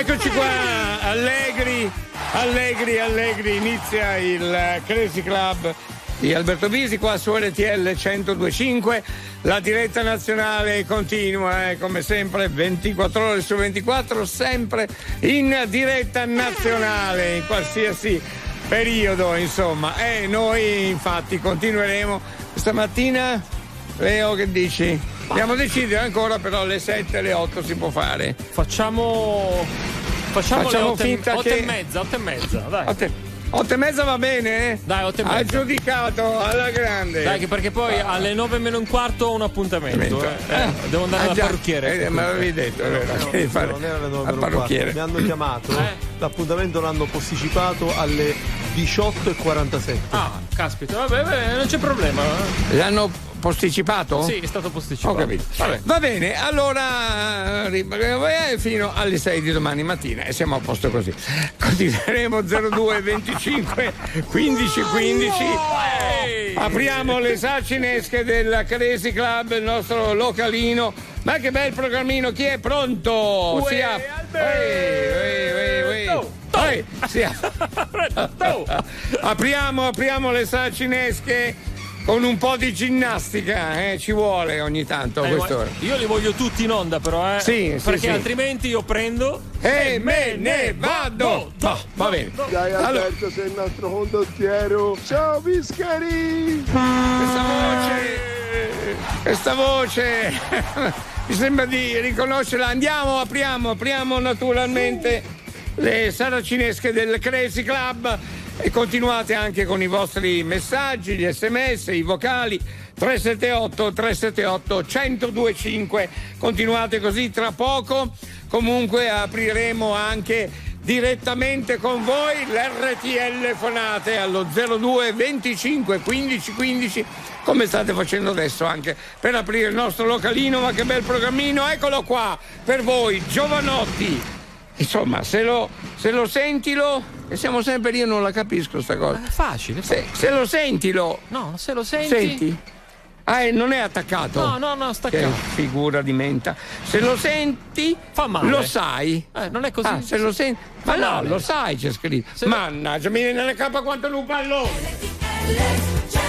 Eccoci qua, allegri, allegri, allegri, inizia il Crazy Club di Alberto Bisi qua su RTL 1025. La diretta nazionale continua, eh, come sempre, 24 ore su 24, sempre in diretta nazionale, in qualsiasi periodo, insomma. E noi infatti continueremo stamattina. Leo, che dici? Dobbiamo decidere ancora, però alle 7 alle 8 si può fare. Facciamo. Facciamo, Facciamo le 8 finta 8 che- e mezza, 8 e mezza, dai. 8, 8 e mezza va bene? eh? Dai, 8 e Ha mezza. giudicato alla grande. Dai, che perché poi alle 9 meno un quarto ho un appuntamento. eh. Eh, devo andare Ah, dal già. parrucchiere. Eh, me l'avevi detto, è vero. No, Devi fare non era le nove al per un quarto. parrucchiere. Mi hanno chiamato. Eh. L'appuntamento l'hanno posticipato alle 18.47. Ah, caspita, vabbè, vabbè, non c'è problema. eh. L'hanno posticipato? Sì, è stato posticipato. Ho capito. Vabbè. Va bene, allora eh, fino alle 6 di domani mattina e siamo a posto così. Continueremo 02 25 15 15. Apriamo le saccinesche del Crazy Club, il nostro localino. Ma che bel programmino, chi è pronto? Si ap- Ehi, ehi, ehi, ehi. Ehi, si ap- apriamo, apriamo le saccinesche con un po' di ginnastica, eh, ci vuole ogni tanto a Eh, quest'ora. io li voglio tutti in onda, però, eh. Sì, sì, Perché sì. altrimenti io prendo. E me ne vado! Va, va bene. Dai Allora, sei il nostro condottiero. Ciao Pischeri! questa voce, questa voce, mi sembra di riconoscerla. Andiamo, apriamo, apriamo naturalmente le saracinesche del Crazy Club e continuate anche con i vostri messaggi, gli sms, i vocali. 378 378 1025 continuate così tra poco comunque apriremo anche direttamente con voi l'RTL Fonate allo 02 25 15 15 come state facendo adesso anche per aprire il nostro localino ma che bel programmino eccolo qua per voi giovanotti insomma se lo, se lo sentilo e siamo sempre io non la capisco sta cosa È facile. se, se lo sentilo No, se lo senti. senti ah non è attaccato No, no, no, che staccato. figura di menta. Se lo senti, Fa male. lo sai. Eh, non è così. Ah, se lo senti. Ma no, male. lo sai, c'è scritto. Se lo- Mannaggia, mi viene nelle capa quanto un pallone.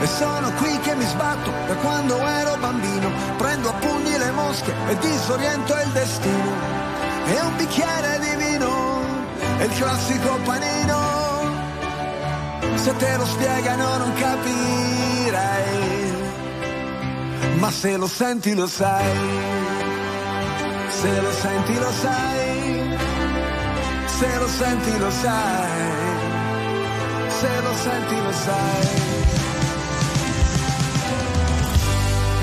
E sono qui che mi sbatto da quando ero bambino, prendo a pugni le mosche e disoriento il destino. E un bicchiere di vino, è il classico panino. Se te lo spiegano non capirai, ma se lo senti lo sai. Se lo senti lo sai, se lo senti lo sai, se lo senti lo sai.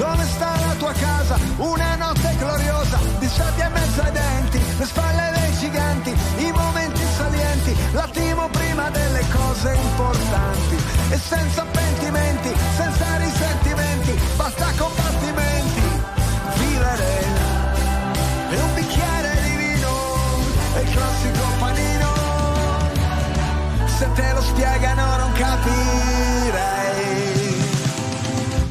Dove sta la tua casa? Una notte gloriosa, di sabbia in mezzo ai denti, le spalle dei giganti, i momenti salienti, l'attimo prima delle cose importanti. E senza pentimenti, senza risentimenti spiegano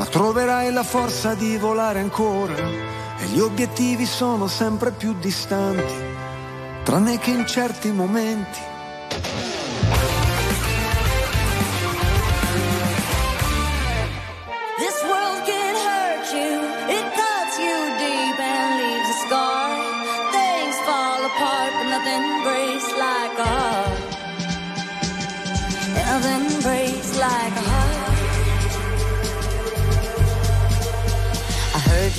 ma troverai la forza di volare ancora e gli obiettivi sono sempre più distanti, tranne che in certi momenti.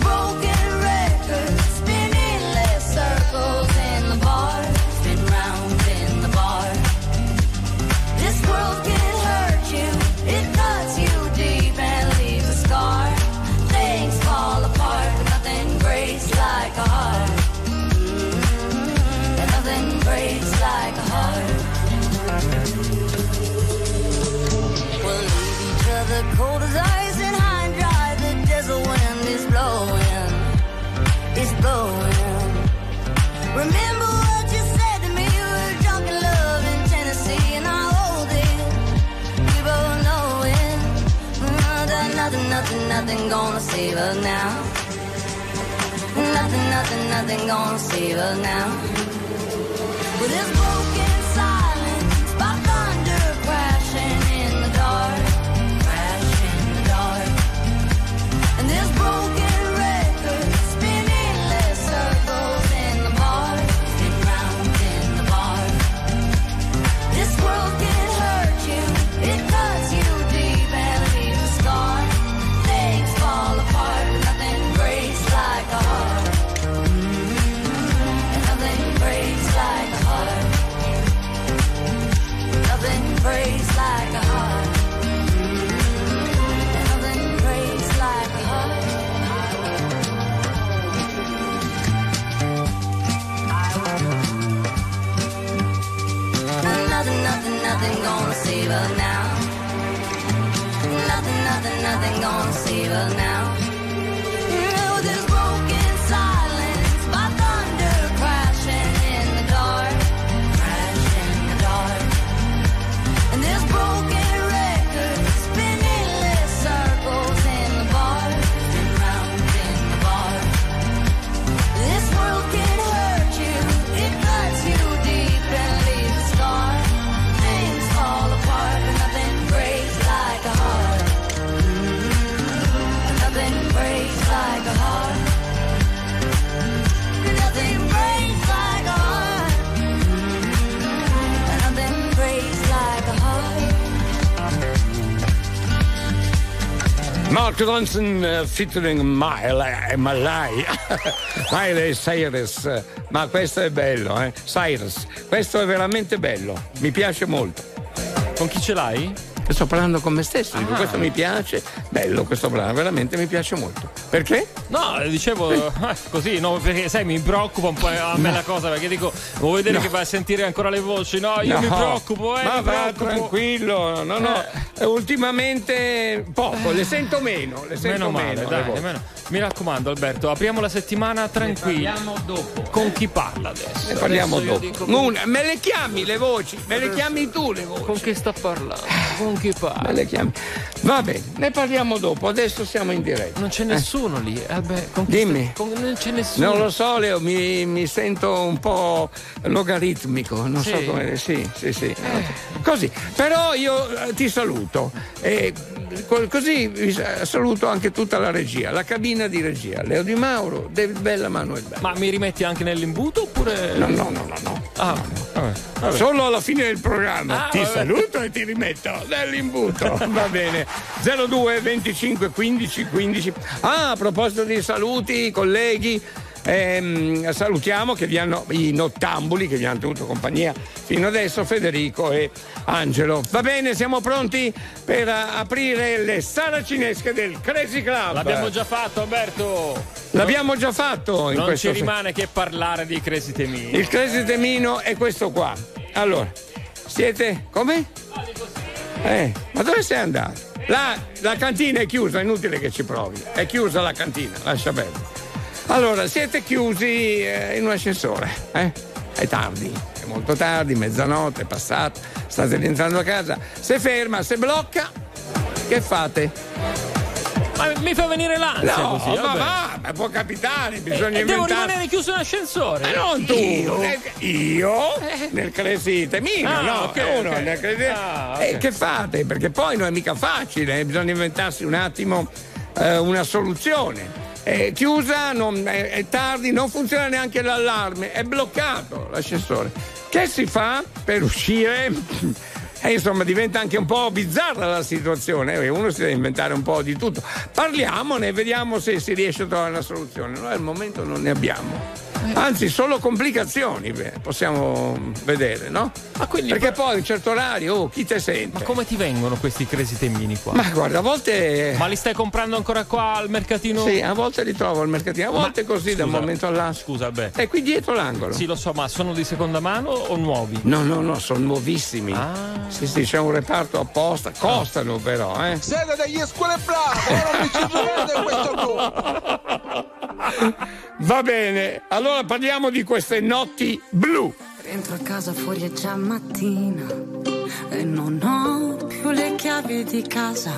broken nothing, nothing, gonna save us now. Nothing, nothing, nothing gonna save us now. With this broken silence, by thunder crashing in the dark, crashing in the dark. And this broken nothing, gonna save us now. Mark Ronson eh, featuring Miley, Miley. Miley Cyrus, eh, ma questo è bello, eh? Cyrus, questo è veramente bello, mi piace molto. Con chi ce l'hai? Sto parlando con me stesso, dico, Ah. questo mi piace, bello questo brano, veramente mi piace molto. Perché? No, dicevo eh, così, no, perché sai, mi preoccupa un po' a me la cosa, perché dico, vuoi vedere No. che vai a sentire ancora le voci? No, io mi No, preoccupo, eh, Ma mi va preoccupo. tranquillo, no, no. eh, Ultimamente poco, le sento meno, le sento Meno male, meno. dai, meno- Mi raccomando, Alberto, apriamo la settimana tranquilli. Parliamo dopo. Con chi parla adesso? Ne parliamo Adesso dopo. dico- Una- me le chiami le voci, me le chiami tu le voci. Con chi sta parlando? Con chi Me parla? le chiami. Va bene, ne parliamo dopo, adesso siamo in diretta. Non c'è nessuno lì, Alberto. Con chi Dimmi. con- non c'è nessuno. Non lo so, Leo, mi, mi sento un po' logaritmico, non so Sì. come. Sì, sì, sì. Così. Però io eh, ti saluto. E co- così saluto anche tutta la regia, la cabina di regia. Leo Di Mauro, David Bella, Manuel Bella. Ma mi rimetti anche nell'imbuto oppure. No, no, no, no, no. Ah, vabbè, vabbè. Solo alla fine del programma Ah, ti vabbè. saluto e ti rimetto nell'imbuto. Va bene. 02 25 15 15. Ah, a proposito di saluti, colleghi. ehm, salutiamo che vi hanno i nottambuli che vi hanno tenuto compagnia fino adesso Federico e Angelo va bene siamo pronti per aprire le saracinesche del Crazy Club L'abbiamo già fatto, Alberto. L'abbiamo già fatto in Non ci rimane che parlare di Crazy Temini. il Crazy Temino è questo qua. Allora, siete come? Eh, ma dove sei andato? La, la cantina è chiusa, è inutile che ci provi. È chiusa la cantina, lascia perdere. Allora, siete chiusi eh, in un ascensore, eh? È tardi, è molto tardi, mezzanotte, è passata, state rientrando a casa. Se ferma, se blocca, che fate? Ma mi fa venire l'ansia No, così. ma va, ma può capitare, bisogna E devo inventare. rimanere chiuso in ascensore. Ma non tu, Io? nel- io nel Crazy Temino, Ah, no, ok, uno ok. nel Crazy Ah, ok. Eh, che fate? Perché poi non è mica facile, eh, bisogna inventarsi un attimo eh, una soluzione. È chiusa, non- è, è tardi, non funziona neanche l'allarme, è bloccato l'ascensore. Che si fa per uscire? E insomma diventa anche un po' bizzarra la situazione, eh, uno si deve inventare un po' di tutto. Parliamone e vediamo se si riesce a trovare una soluzione. Noi al momento non ne abbiamo. Anzi, solo complicazioni beh, possiamo vedere, no? Ma quindi- Perché poi a un certo orario, oh, chi te sente? Ma come ti vengono questi Crazy Temini qua? Ma guarda, a volte. Ma li stai comprando ancora qua al mercatino? Sì, a volte li trovo al mercatino, a volte così da un momento all'altro. Scusa, beh. È qui dietro l'angolo. Sì, lo so, ma sono di seconda mano o nuovi? No, no, no, sono nuovissimi. Ah. Sì, sì, c'è un reparto apposta. Costano però, eh. Siete degli scuole bravo, ora mi ci questo gol. Va bene, allora parliamo di queste notti blu. Entro a casa fuori è già mattina e non ho più le chiavi di casa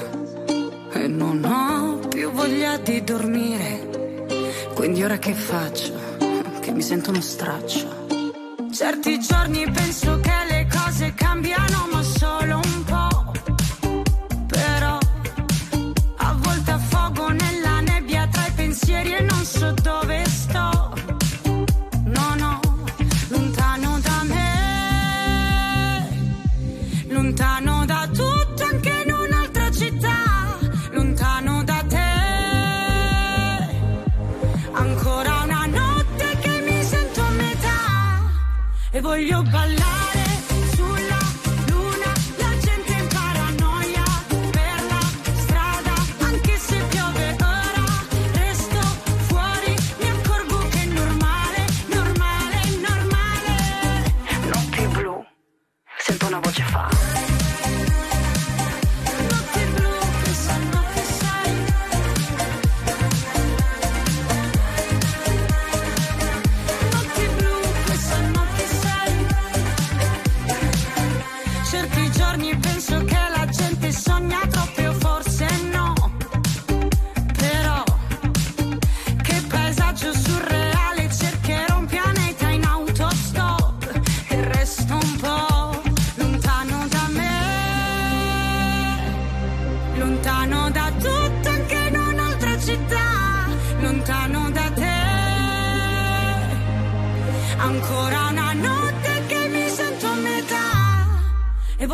e non ho più voglia di dormire. Quindi ora che faccio? Che mi sento uno straccio. Certi giorni penso che le cose cambiano ma solo un so dove sto. No, no, lontano da me, lontano da tutto anche in un'altra città, lontano da te. Ancora una notte che mi sento a metà e voglio ballare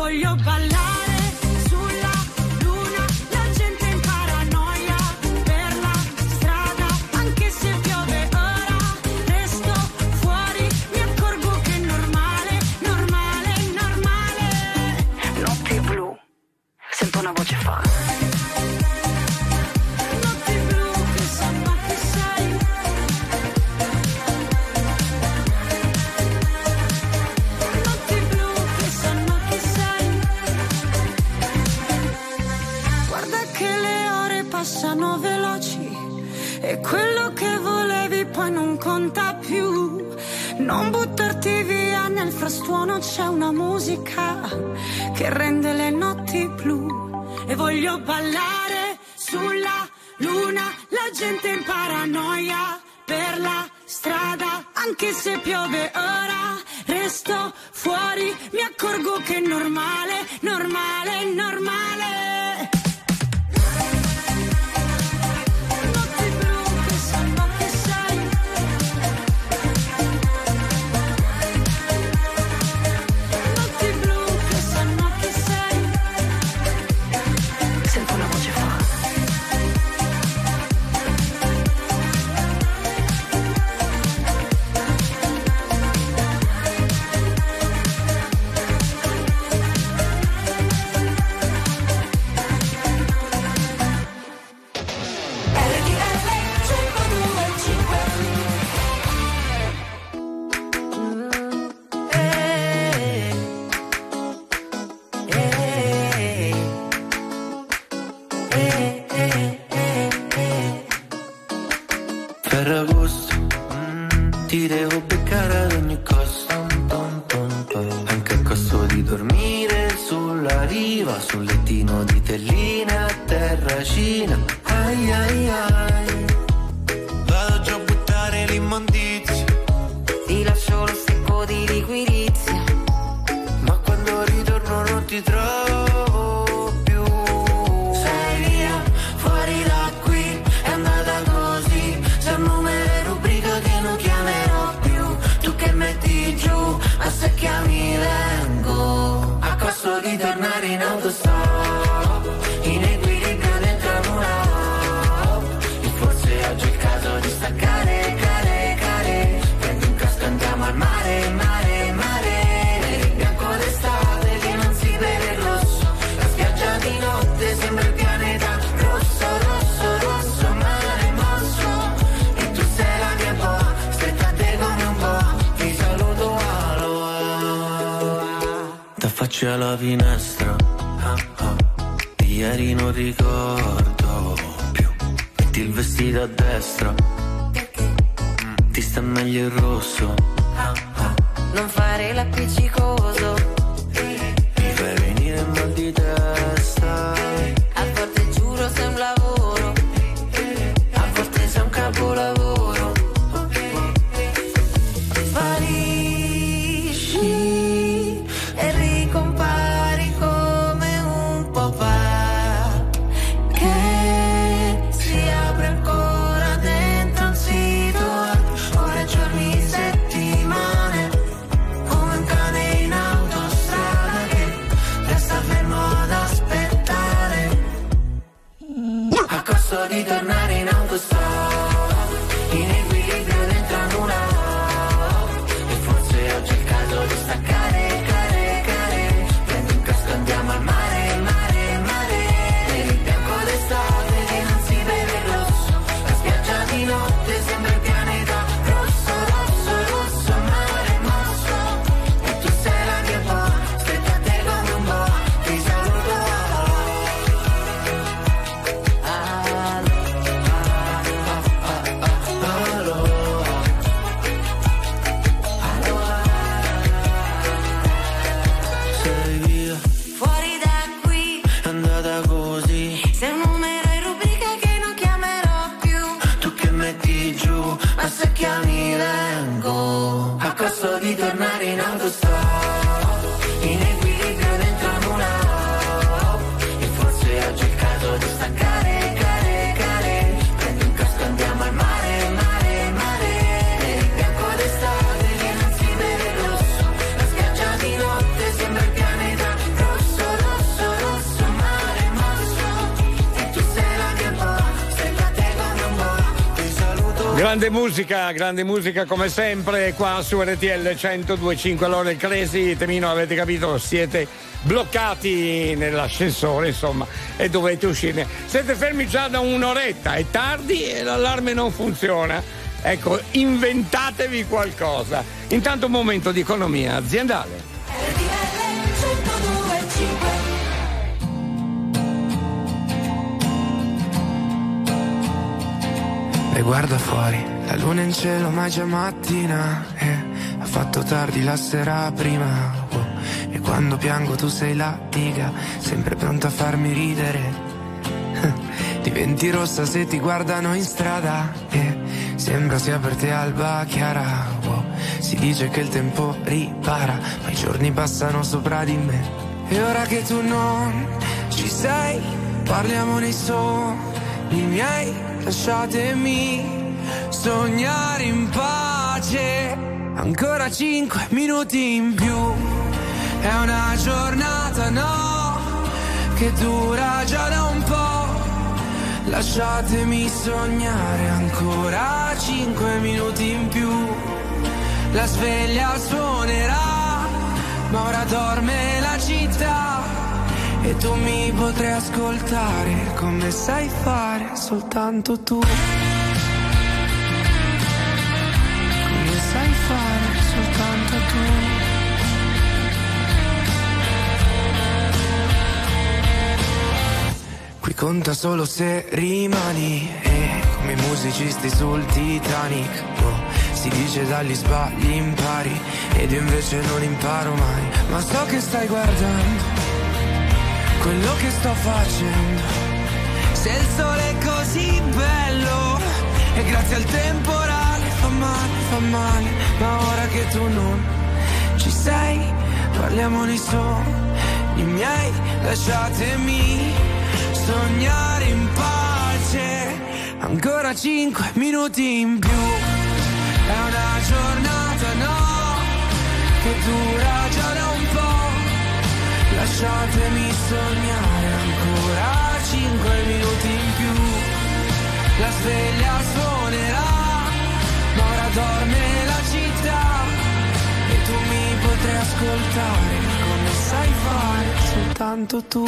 voglio ballare ballare sulla luna, la gente in paranoia per la strada, anche se piove ora, resto fuori, mi accorgo che è normale, normale, normale. Grande musica, grande musica come sempre qua su RTL 1025. Allora il Cresi, Temino, avete capito, siete bloccati nell'ascensore, insomma, e dovete uscire. Siete fermi già da un'oretta, è tardi e l'allarme non funziona. Ecco, inventatevi qualcosa. Intanto un momento di economia aziendale. guarda fuori, la luna in cielo ma è già mattina eh, Ha fatto tardi la sera prima oh, E quando piango tu sei la diga, sempre pronta a farmi ridere. Diventi rossa se ti guardano in strada eh, Sembra sia per te alba chiara oh, Si dice che il tempo ripara Ma i giorni passano sopra di me. E ora che tu non ci sei Parliamo di sogni miei, lasciatemi sognare in pace. Ancora cinque minuti in più, è una giornata no, che dura già da un po'. Lasciatemi sognare ancora cinque minuti in più. La sveglia suonerà, ma ora dorme la città. E tu mi potrai ascoltare come sai fare soltanto tu. Come sai fare soltanto tu. Qui conta solo se rimani e come i musicisti sul Titanic oh, Si dice dagli sbagli impari ed io invece non imparo mai Ma so che stai guardando quello che sto facendo. Se il sole è così bello e grazie al temporale fa male, fa male Ma ora che tu non ci sei, parliamo nei sogni miei Lasciatemi sognare in pace. Ancora cinque minuti in più. È una giornata no che dura già da lasciatemi sognare ancora cinque minuti in più. La sveglia suonerà ma ora dorme la città. E tu mi potrai ascoltare come sai fare? Soltanto tu.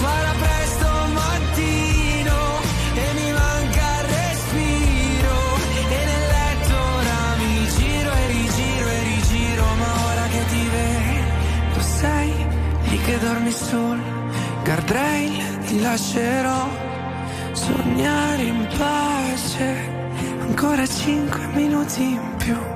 Farà presto mattino che dormi sul guardrail ti lascerò sognare in pace. Ancora cinque minuti in più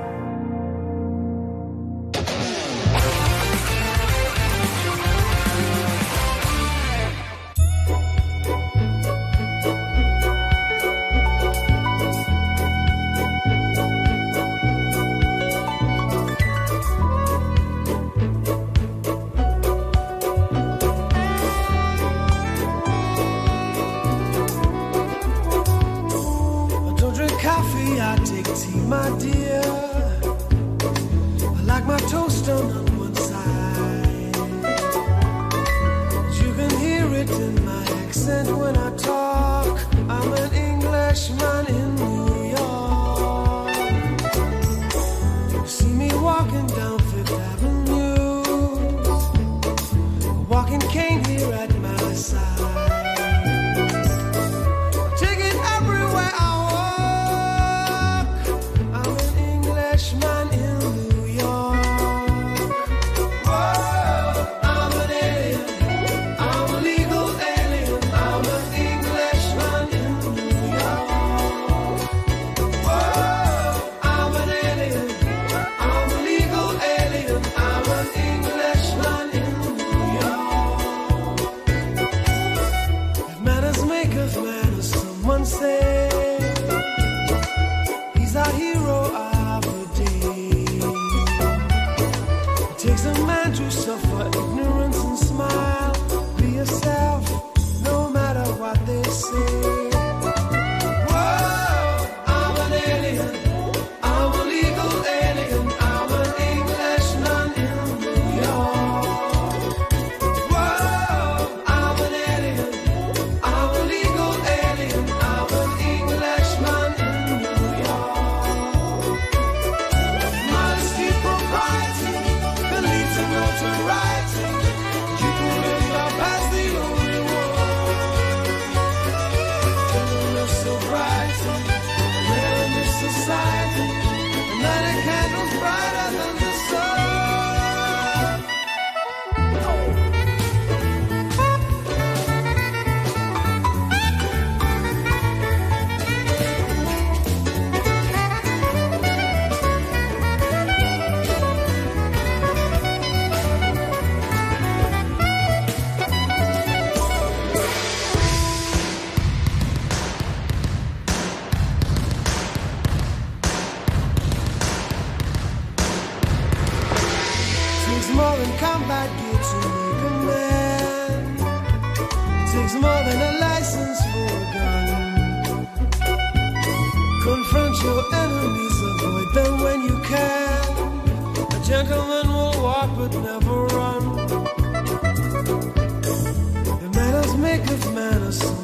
anos.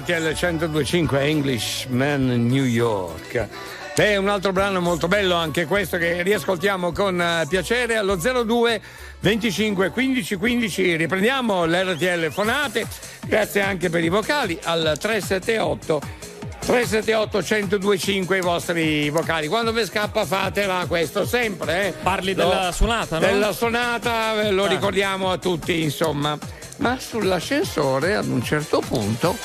RTL 1025 Englishman New York. È un altro brano molto bello anche questo che riascoltiamo con eh, piacere allo 02 25 15 15 riprendiamo l'RTL fonate grazie anche per i vocali al 378 378 1025 i vostri vocali quando vi scappa fatela questo sempre eh. Parli Lo- della suonata, no? della suonata eh, lo Ah. ricordiamo a tutti insomma ma sull'ascensore ad un certo punto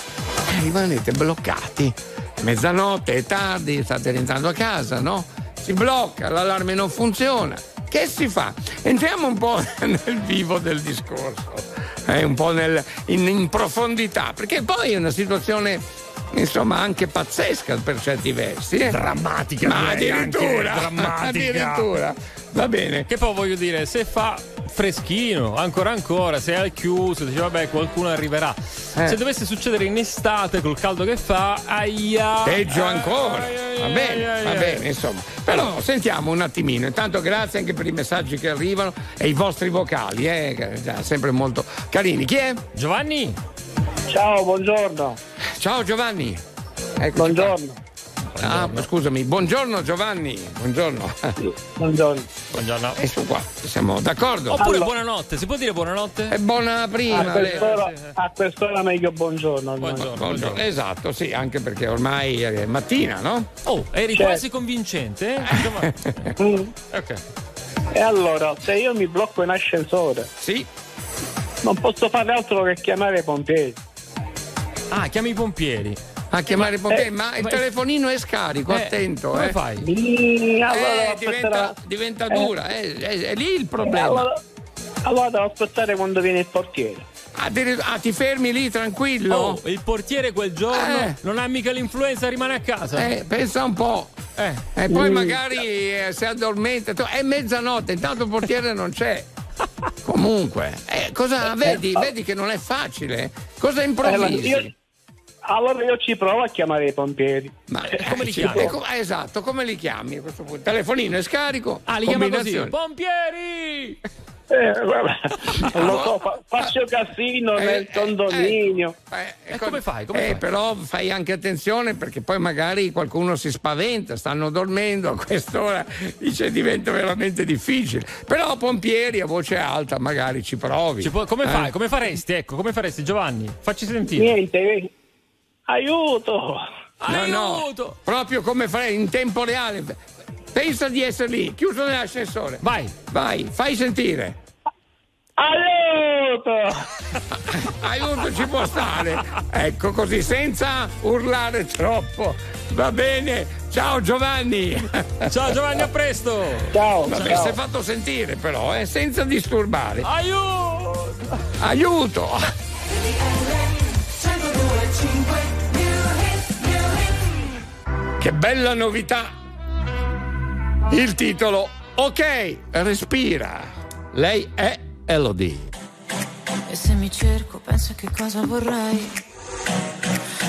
rimanete bloccati mezzanotte è tardi state rientrando a casa no? si blocca l'allarme non funziona che si fa? entriamo un po' nel vivo del discorso eh, un po' nel- in, in profondità perché poi è una situazione insomma anche pazzesca per certi versi eh. Drammatica, ma addirittura addirittura va bene Che poi voglio dire, se fa freschino, ancora ancora, se è al chiuso, dice vabbè qualcuno arriverà. Eh. Se dovesse succedere in estate col caldo che fa, aia. Peggio ancora. ai, ai, Va bene, ai, va bene, insomma. Però sentiamo un attimino. Intanto grazie anche per i messaggi che arrivano e i vostri vocali, eh, che già sempre molto carini. Chi è? Giovanni? Ciao, buongiorno. Ciao Giovanni. Eccoci Buongiorno. qua. Ah, scusami, buongiorno Giovanni. Buongiorno. Buongiorno. Buongiorno. E su qua, siamo d'accordo. Oppure Allora- buonanotte, si può dire buonanotte? È buona A prima. lei- quest'ora, a quest'ora meglio buongiorno. almeno. Buongiorno. Buongiorno. Esatto, sì, anche perché ormai è mattina, no? Oh, eri Certo. quasi convincente, eh? Mm. ok. E allora, se io mi blocco in ascensore, Sì. non posso fare altro che chiamare i pompieri. Ah, chiami i pompieri. A chiamare i pompieri, Eh, ma il telefonino è scarico, Eh, attento. Come eh. fai? Mm, allora, Eh, diventa, diventa Eh. dura, eh, è, è lì il Eh, problema. allora, allora devo aspettare quando viene il portiere. Addirittura- ah, ti fermi lì tranquillo? Oh, il portiere quel giorno Eh. non ha mica l'influenza, rimane a casa. Eh, pensa un po'. Eh. E poi magari eh, si addormenta. È mezzanotte, intanto il portiere non c'è. Comunque, eh, cosa vedi? Vedi che non è facile. Cosa Eh, improvvisi? io- allora io ci provo a chiamare i pompieri. Ma Eh, come li ci- chiami? eh, com- esatto, come li chiami a questo punto? Telefonino è scarico. Ah, li chiama così. Pompieri! Eh, vabbè, non lo so, fa- faccio casino Eh, nel eh, condominio. Eh, E come fai? Come eh, fai? però fai anche attenzione perché poi magari qualcuno si spaventa, stanno dormendo a quest'ora, dice diventa veramente difficile. Però pompieri a voce alta magari ci provi. Ci può- come Eh? fai? Come faresti? Ecco, come faresti Giovanni? Facci sentire. Niente, vedi? aiuto! No, no, Aiuto! proprio come fai in tempo reale. Pensa di essere lì, chiuso nell'ascensore. Vai. Vai, fai sentire. Aiuto! Aiuto ci può stare. Ecco così, senza urlare troppo. Va bene. Ciao Giovanni. Ciao Giovanni, a presto! Ciao, Vabbè, ciao. si è fatto sentire però, eh, senza disturbare. Aiuto! Aiuto! Che bella novità! Il titolo Ok, respira. Lei è Elodie. E se mi cerco, penso che cosa vorrei.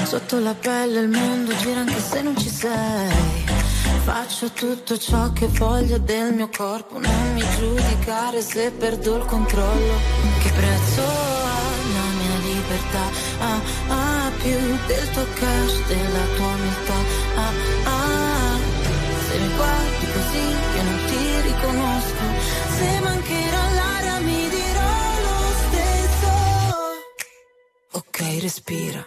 Sotto la pelle il mondo gira anche se non ci sei. Faccio tutto ciò che voglio del mio corpo, non mi giudicare se perdo il controllo. Che prezzo ha la mia libertà? Ah, ah, più del tuo cash, della tua umiltà ah, ah. Se mi guardi così che non ti riconosco. Se mancherà l'aria mi dirò lo stesso. Ok, respira.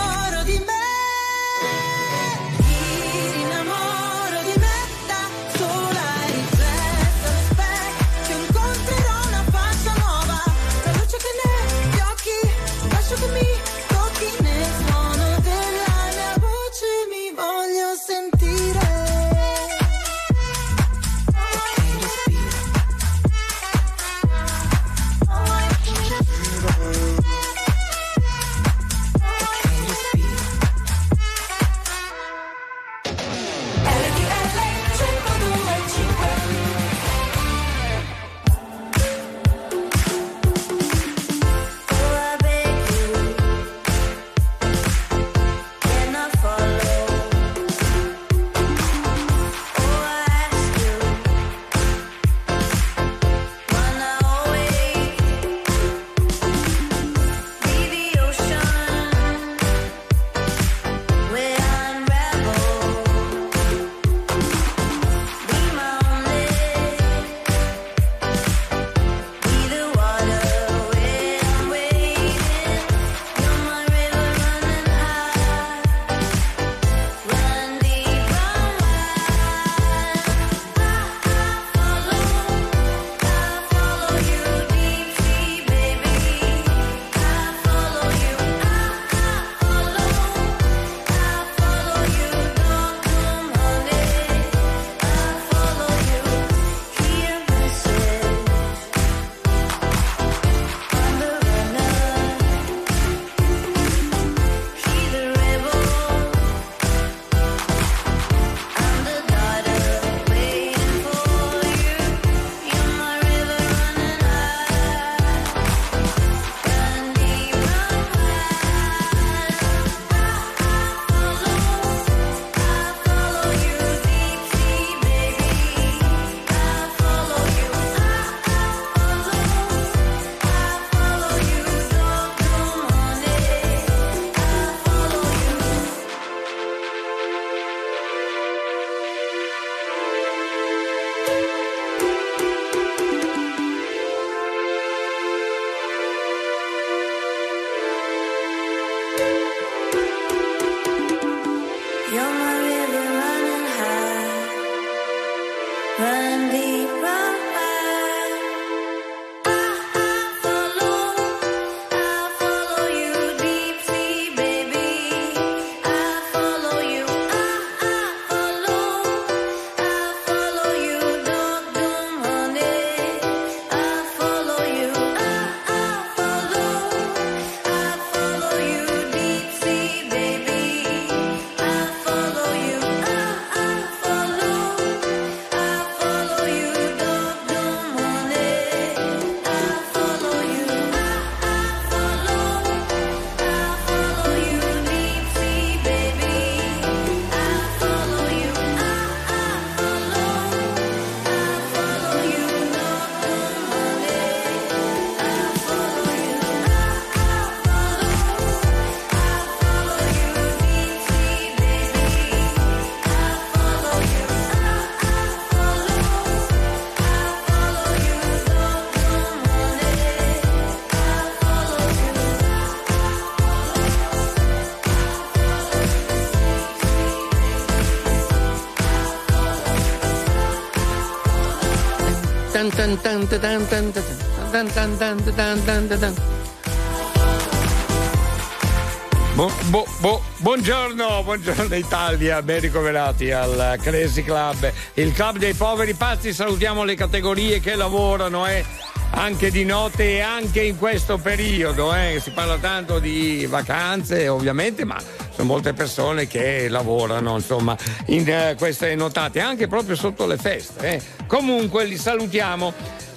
Bo- bo- bo- buongiorno, buongiorno Italia, ben ricoverati al Crazy Club, il club dei poveri pazzi. Salutiamo le categorie che lavorano eh, anche di notte e anche in questo periodo. eh. Si parla tanto di vacanze, ovviamente, ma molte persone che lavorano insomma in eh, queste notate, anche proprio sotto le feste. eh. Comunque li salutiamo.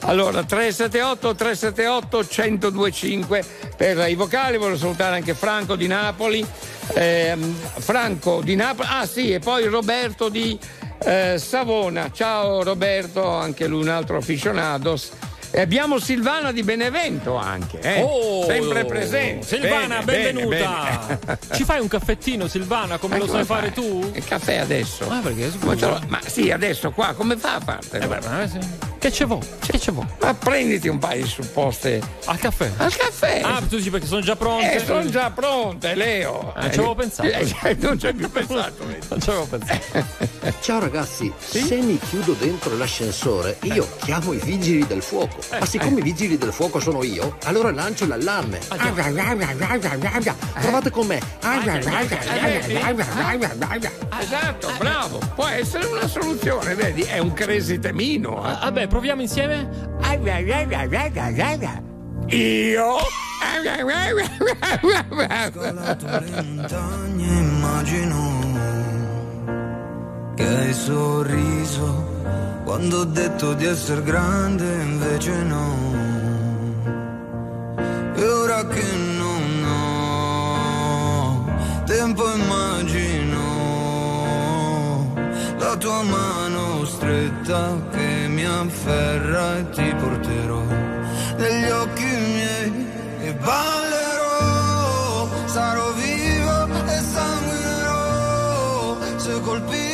Allora, 378 378 1025 per i vocali, voglio salutare anche Franco di Napoli. Ehm, Franco di Napoli, ah sì, e poi Roberto di eh, Savona. Ciao Roberto, anche lui un altro aficionados. E abbiamo Silvana di Benevento anche, eh? Oh, sempre presente. Silvana, Bene, bene, benvenuta. bene. Ci fai un caffettino, Silvana, come Ma lo come sai fare tu? Il caffè adesso. Ah, perché Ma, ma sì, adesso qua, come fa a parte? Eh beh, ma- Che ce vo? Che ce vo? Ma prenditi un paio di supposte Al caffè? al caffè. Ah, tu dici perché sono già pronte? Eh, sono già pronte, Leo. Ah, ci avevo pensato. Eh, non ci hai più pensato. vedi. Non ci avevo pensato. Ciao ragazzi, se mi chiudo dentro l'ascensore, io chiamo i vigili del fuoco. Ma siccome i vigili del fuoco sono io, allora lancio l'allarme. Provate con me. Esatto, bravo. Può essere una soluzione, vedi? È un crazy temino. eh. Vabbè, proviamo insieme? Io? montagne immagino che hai sorriso quando ho detto di essere grande invece no e ora che non ho tempo immagino la tua mano stretta che mi afferra e ti porterò. Negli occhi miei e ballerò. Sarò vivo e sanguinerò. Se colpite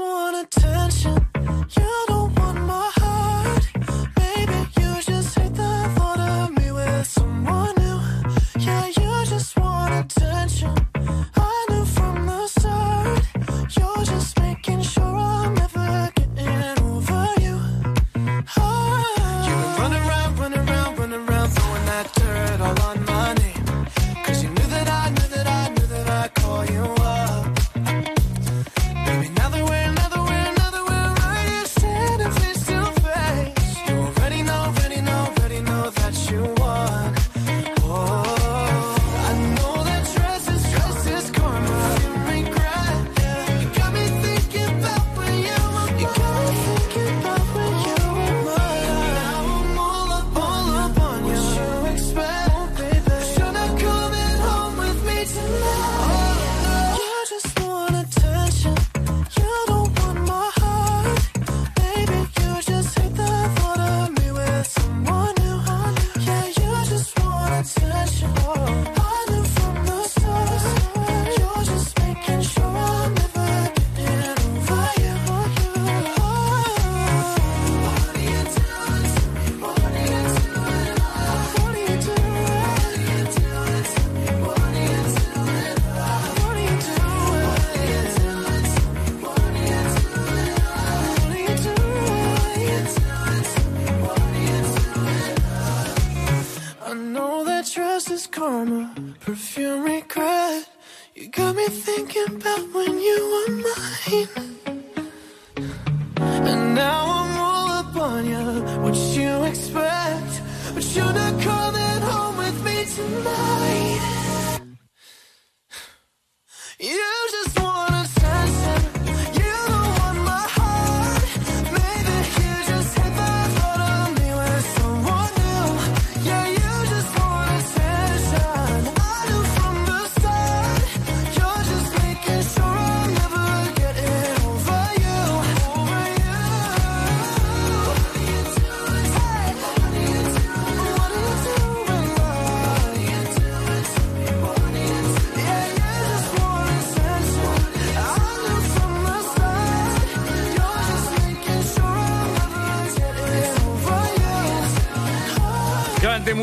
want attention.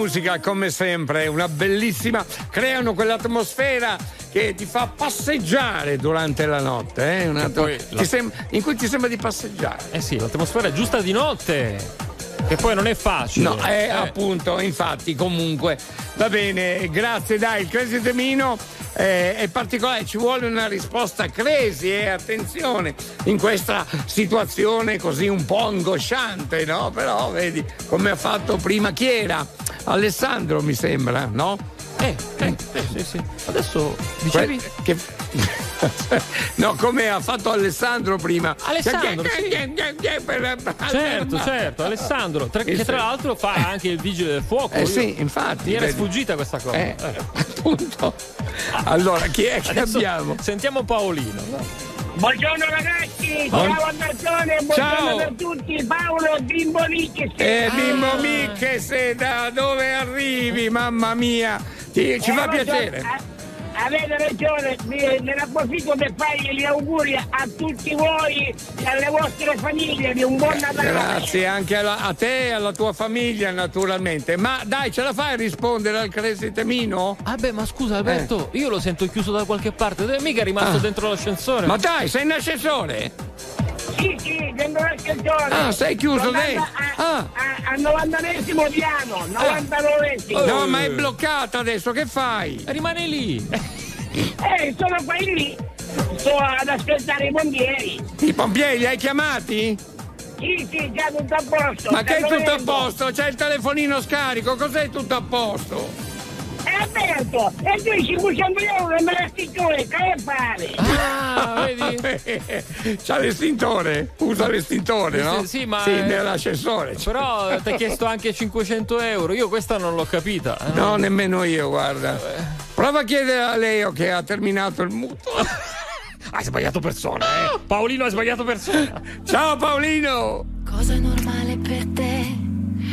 Musica come sempre, una bellissima, creano quell'atmosfera che ti fa passeggiare durante la notte, eh? Una- poi la- sem- in cui ti sembra di passeggiare. Eh sì, l'atmosfera è giusta di notte. Che poi non è facile. No, eh, appunto, infatti, comunque. Va bene, grazie, dai, il Crazy Temino eh, è particolare, ci vuole una risposta crazy, eh, attenzione, in questa situazione così un po' angosciante, no? Però vedi come ha fatto prima chi era? Alessandro, mi sembra, no? Eh, eh, sì, sì. Adesso dicevi? Que- che... no, come ha fatto Alessandro prima. Alessandro, sì. Certo, certo, Alessandro, tra- che tra l'altro fa anche il vigile del fuoco. Eh Io- sì, infatti. Mi era vedi. sfuggita questa cosa. Eh, appunto. Allora, chi è che Adesso abbiamo? Sentiamo Paolino. Buongiorno ragazzi, Buon- ciao a Garzone, buongiorno Ciao. per tutti, Paolo Bimbo Nicchi. Eh, bimbo Micche, se da dove arrivi, mamma mia, ci Eh, fa piacere. eh, Avete ragione, me me ne approfitto per fargli gli auguri a tutti voi e alle vostre famiglie di un buon Natale. Grazie anche alla- a te e alla tua famiglia, naturalmente. Ma dai, ce la fai a rispondere al Crazy Temino? Ah beh, ma scusa Alberto, io lo sento chiuso da qualche parte, dove mica è rimasto Ah. dentro l'ascensore. Ma dai, sei in ascensore? Sì, sì, dentro l'ascensore. Ah, sei chiuso dentro. a- Ah. a- Al 99esimo piano, 99esimo. No, ma è bloccata adesso, che fai? Rimane lì. Eh, sono quelli. Sto ad aspettare i pompieri. I pompieri li hai chiamati? Sì, sì, già tutto a posto. Ma che è tutto a posto? C'è il telefonino scarico, cos'è tutto a posto? Eh Roberto, e tu 500 euro e me la sticcone, che fare? Ah, vedi? C'ha l'estintore, usa l'estintore, no? Sì, sì, ma- Sì, nell'ascensore. Però ti ha chiesto anche 500 euro. Io questa non l'ho capita. Eh, No, nemmeno io, guarda. Prova a chiedere a Leo che ha terminato il mutuo. Hai sbagliato persona, eh. Paolino ha sbagliato persona. Ciao Paolino! Cosa è normale per te?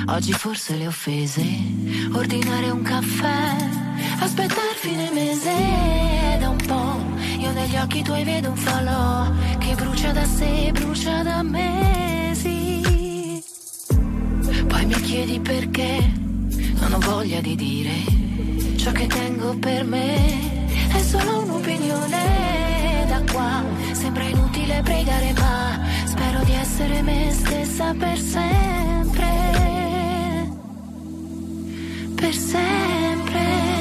Oggi forse le offese. Ordinare un caffè. Aspettar fine mese. Da un po'. Io negli occhi tuoi vedo un falò. Che brucia da sé, brucia da mesi. Poi mi chiedi perché. Non ho voglia di dire. Ciò che tengo per me. È solo un'opinione. Da qua. Sembra inutile pregare ma. Spero di essere me stessa per sempre. Per sempre.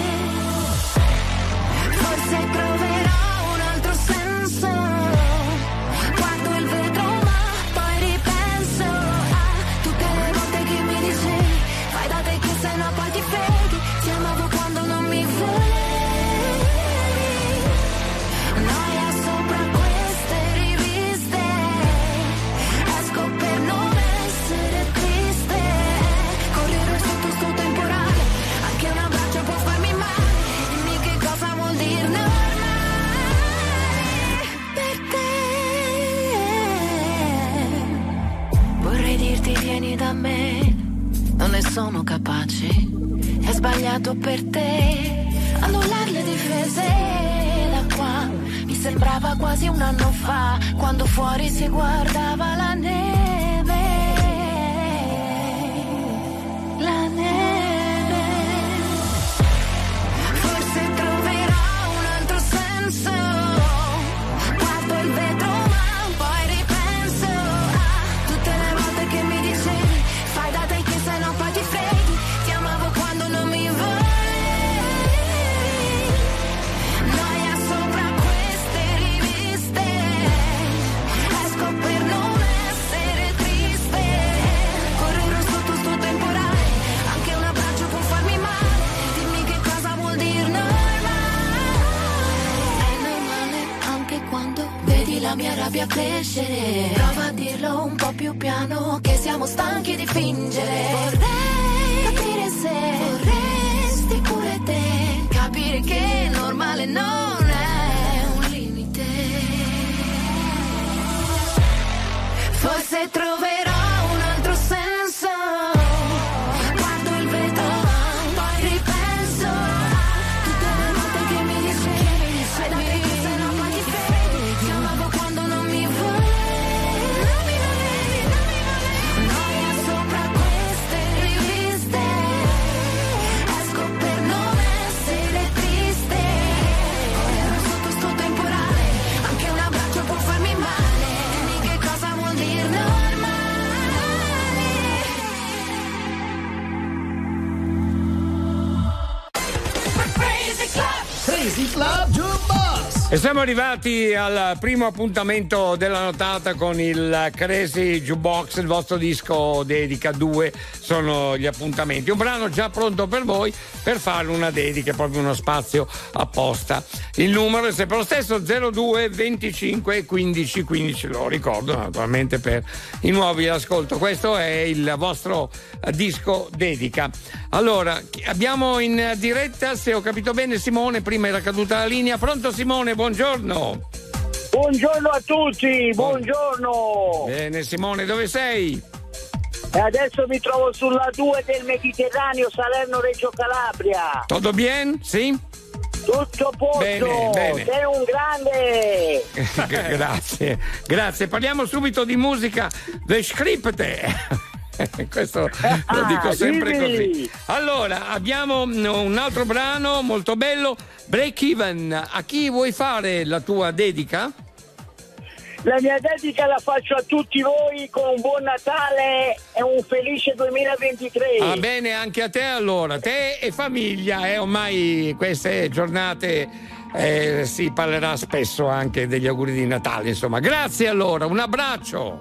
Arrivati al primo appuntamento della notata con il Crazy Jukebox, il vostro disco dedica. Due sono gli appuntamenti. Un brano già pronto per voi per fare una dedica, proprio uno spazio apposta. Il numero è sempre lo stesso: 02 25 15 15. Lo ricordo naturalmente per i nuovi ascolto. Questo è il vostro eh, disco dedica. Allora, abbiamo in diretta, se ho capito bene, Simone. Prima era caduta la linea. Pronto, Simone? Buongiorno. Buongiorno a tutti, buongiorno. Bene, Simone, dove sei? E adesso mi trovo sulla 2 del Mediterraneo, Salerno-Reggio Calabria. Tutto bien? Sì? Tutto a posto. Bene, bene. Sei un grande. grazie, grazie. Parliamo subito di musica. The Scripte. Questo lo dico sempre così. Allora, abbiamo un altro brano molto bello, Break Even. A chi vuoi fare la tua dedica? La mia dedica la faccio a tutti voi con un buon Natale e un felice 2023. Va bene anche a te allora, te e famiglia, eh, ormai queste giornate eh, si parlerà spesso anche degli auguri di Natale, insomma. Grazie allora, un abbraccio.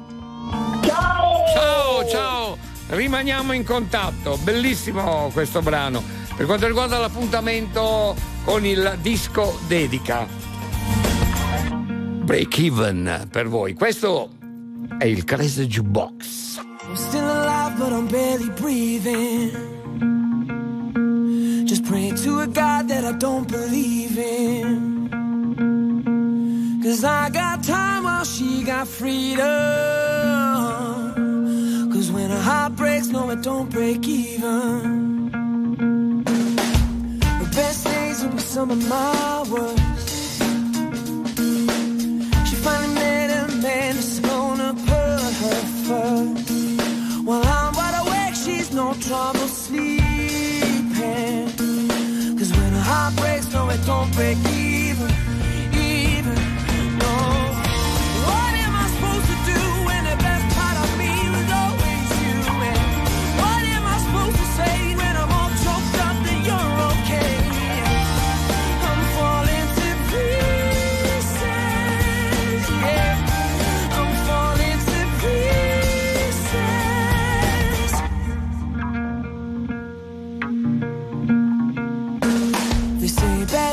Ciao! Ciao, ciao. Rimaniamo in contatto, bellissimo questo brano. per quanto riguarda l'appuntamento con il disco dedica. Break even per voi. Questo è il Crazy Jukebox. I'm still alive, but I'm barely breathing. Just praying to a God that I don't believe in. Cause I got time while she got freedom. Cause when a heart breaks, no, it don't break even. The best days will be some of my worst. Finally met a man gonna put her first. While I'm wide awake, she's no trouble sleeping. Cause when a heart breaks, no, it don't break even,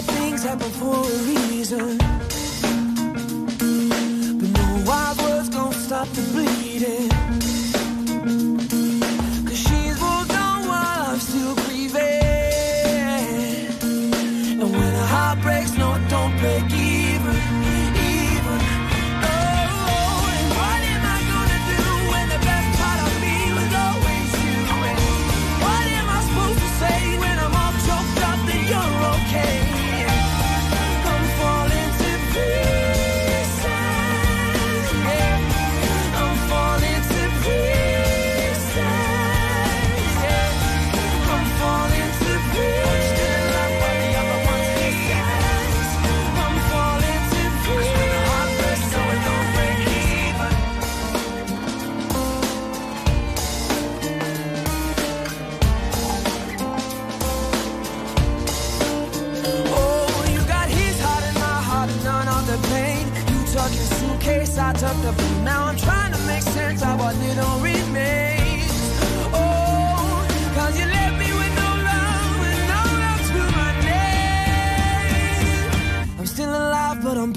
bad things happen for a reason. But no wild words gon' stop the bleeding.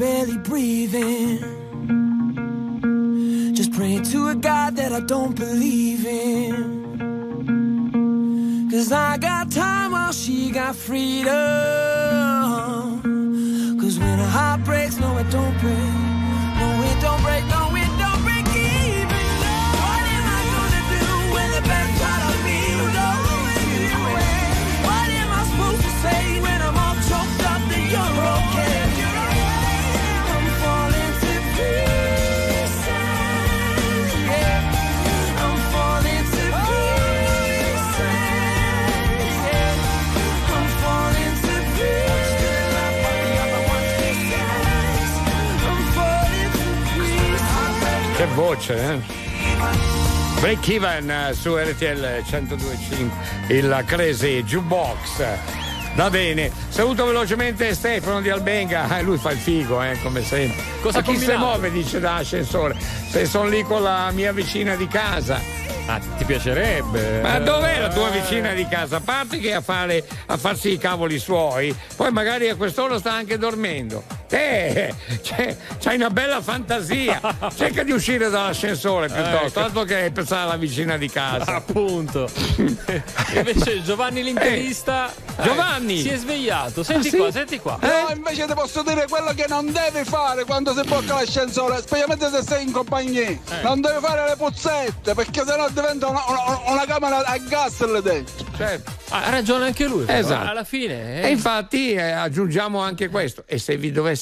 Barely breathing. Just praying to a God that I don't believe in. Cause I got time while she got freedom. Cause when a heart breaks, no, I don't break. Voce, eh? Break even eh, su RTL 1025, il Crazy Jukebox. Va bene, saluto velocemente Stefano di Albenga, eh, lui fa il figo, eh, come sempre. Cosa chi si muove, dice da ascensore, se sono lì con la mia vicina di casa. Ah, ti piacerebbe? Ma dov'è la tua vicina di casa? A parte che a, fare, a farsi i cavoli suoi, poi magari a quest'ora sta anche dormendo. Te, c'è, c'hai una bella fantasia. Cerca di uscire dall'ascensore piuttosto, Ecco. altro che pensare alla vicina di casa. Appunto. Invece Giovanni l'intervista. Eh, Giovanni! Si è svegliato. Senti Ah, sì? qua, senti qua. No, invece ti posso dire quello che non devi fare quando si blocca l'ascensore, specialmente se sei in compagnia. Non devi fare le puzzette, perché sennò diventa una, una- una camera a gas lì dentro. Certo. Ha ragione anche lui. però. Esatto. Alla fine. eh. E infatti eh, aggiungiamo anche questo. E se vi dovesse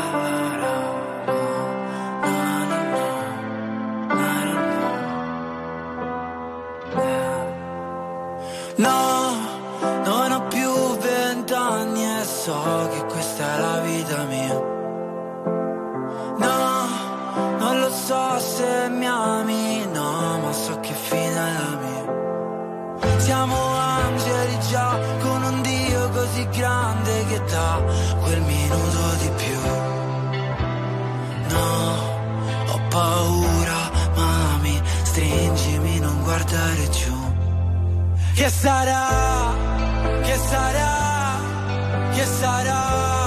se mi ami, no, ma so che fine è la mia. Siamo angeli già con un Dio così grande che dà quel minuto di più. No, ho paura, mami, stringimi, non guardare giù. Che sarà? Che sarà? Che sarà?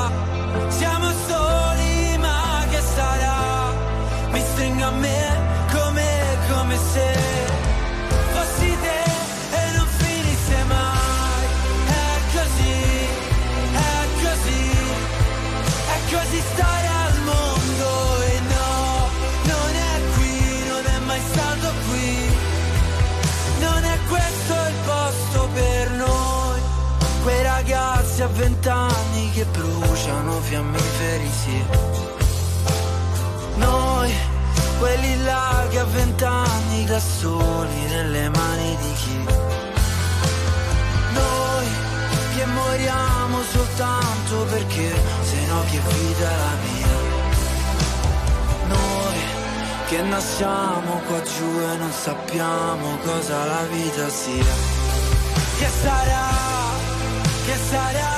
A vent'anni che bruciano fiammiferi, sì. Noi, quelli là che a vent'anni da soli nelle mani di chi? Noi che moriamo soltanto perché se no che vita la mia. Noi che nasciamo qua giù e non sappiamo cosa la vita sia. Che sarà? Che sarà?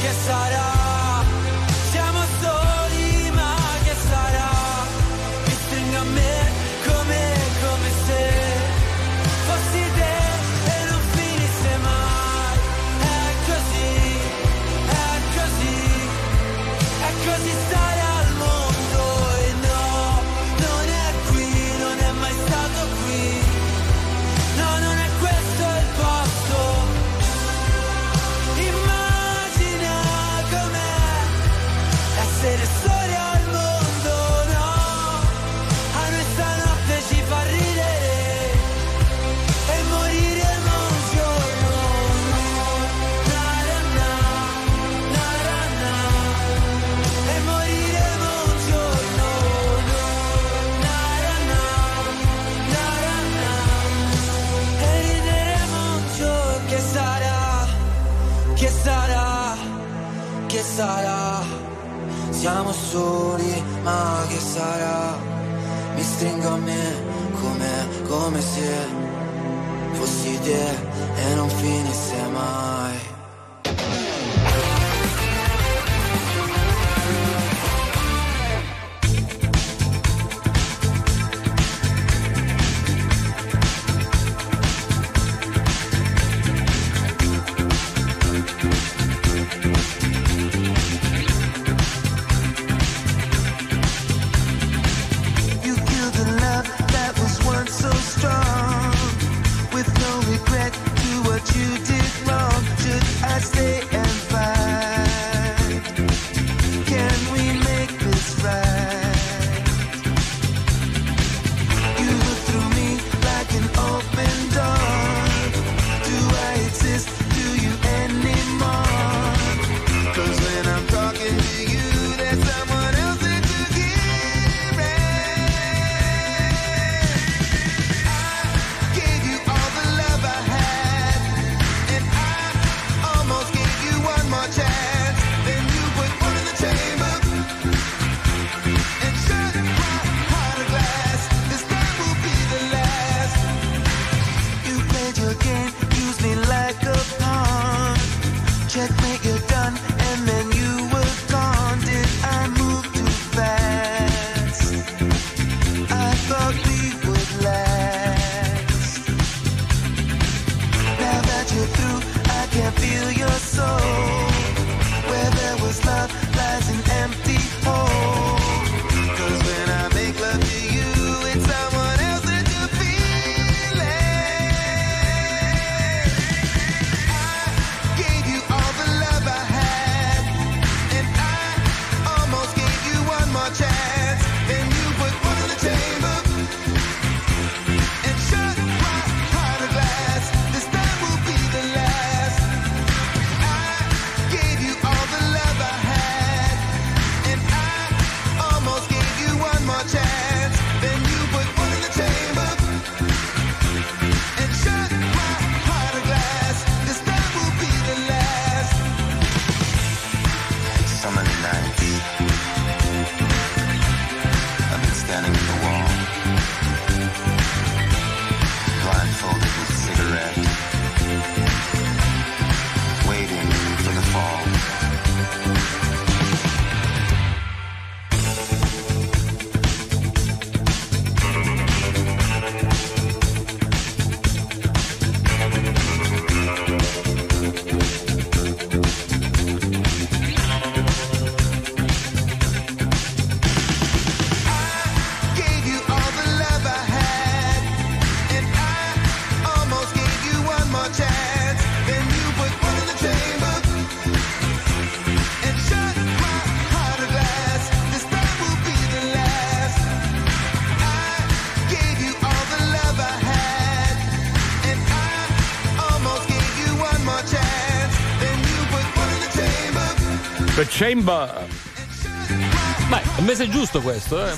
Che sarà? Siamo soli, ma che sarà? Mi stringo a me come, come se fossi te e non finisse mai. È così, è così, è così stare Siamo soli, ma che sarà? Mi stringo a me come, come se fossi te e non finisse mai. Chamber. Beh, è un mese giusto questo, eh.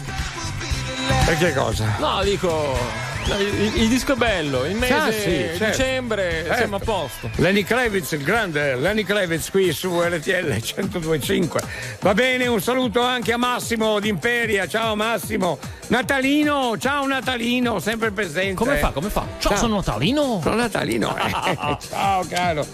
Perché cosa? No, dico. Il, il disco è bello, il mese Ah, sì, certo. dicembre Certo. siamo a posto. Lenny Kravitz, il grande Lenny Kravitz qui su RTL 1025. Va bene, un saluto anche a Massimo d'Imperia. Ciao Massimo. Natalino, ciao Natalino, sempre presente. Come fa? Come fa? Ciao, sono Natalino. Sono Natalino. eh. ciao caro.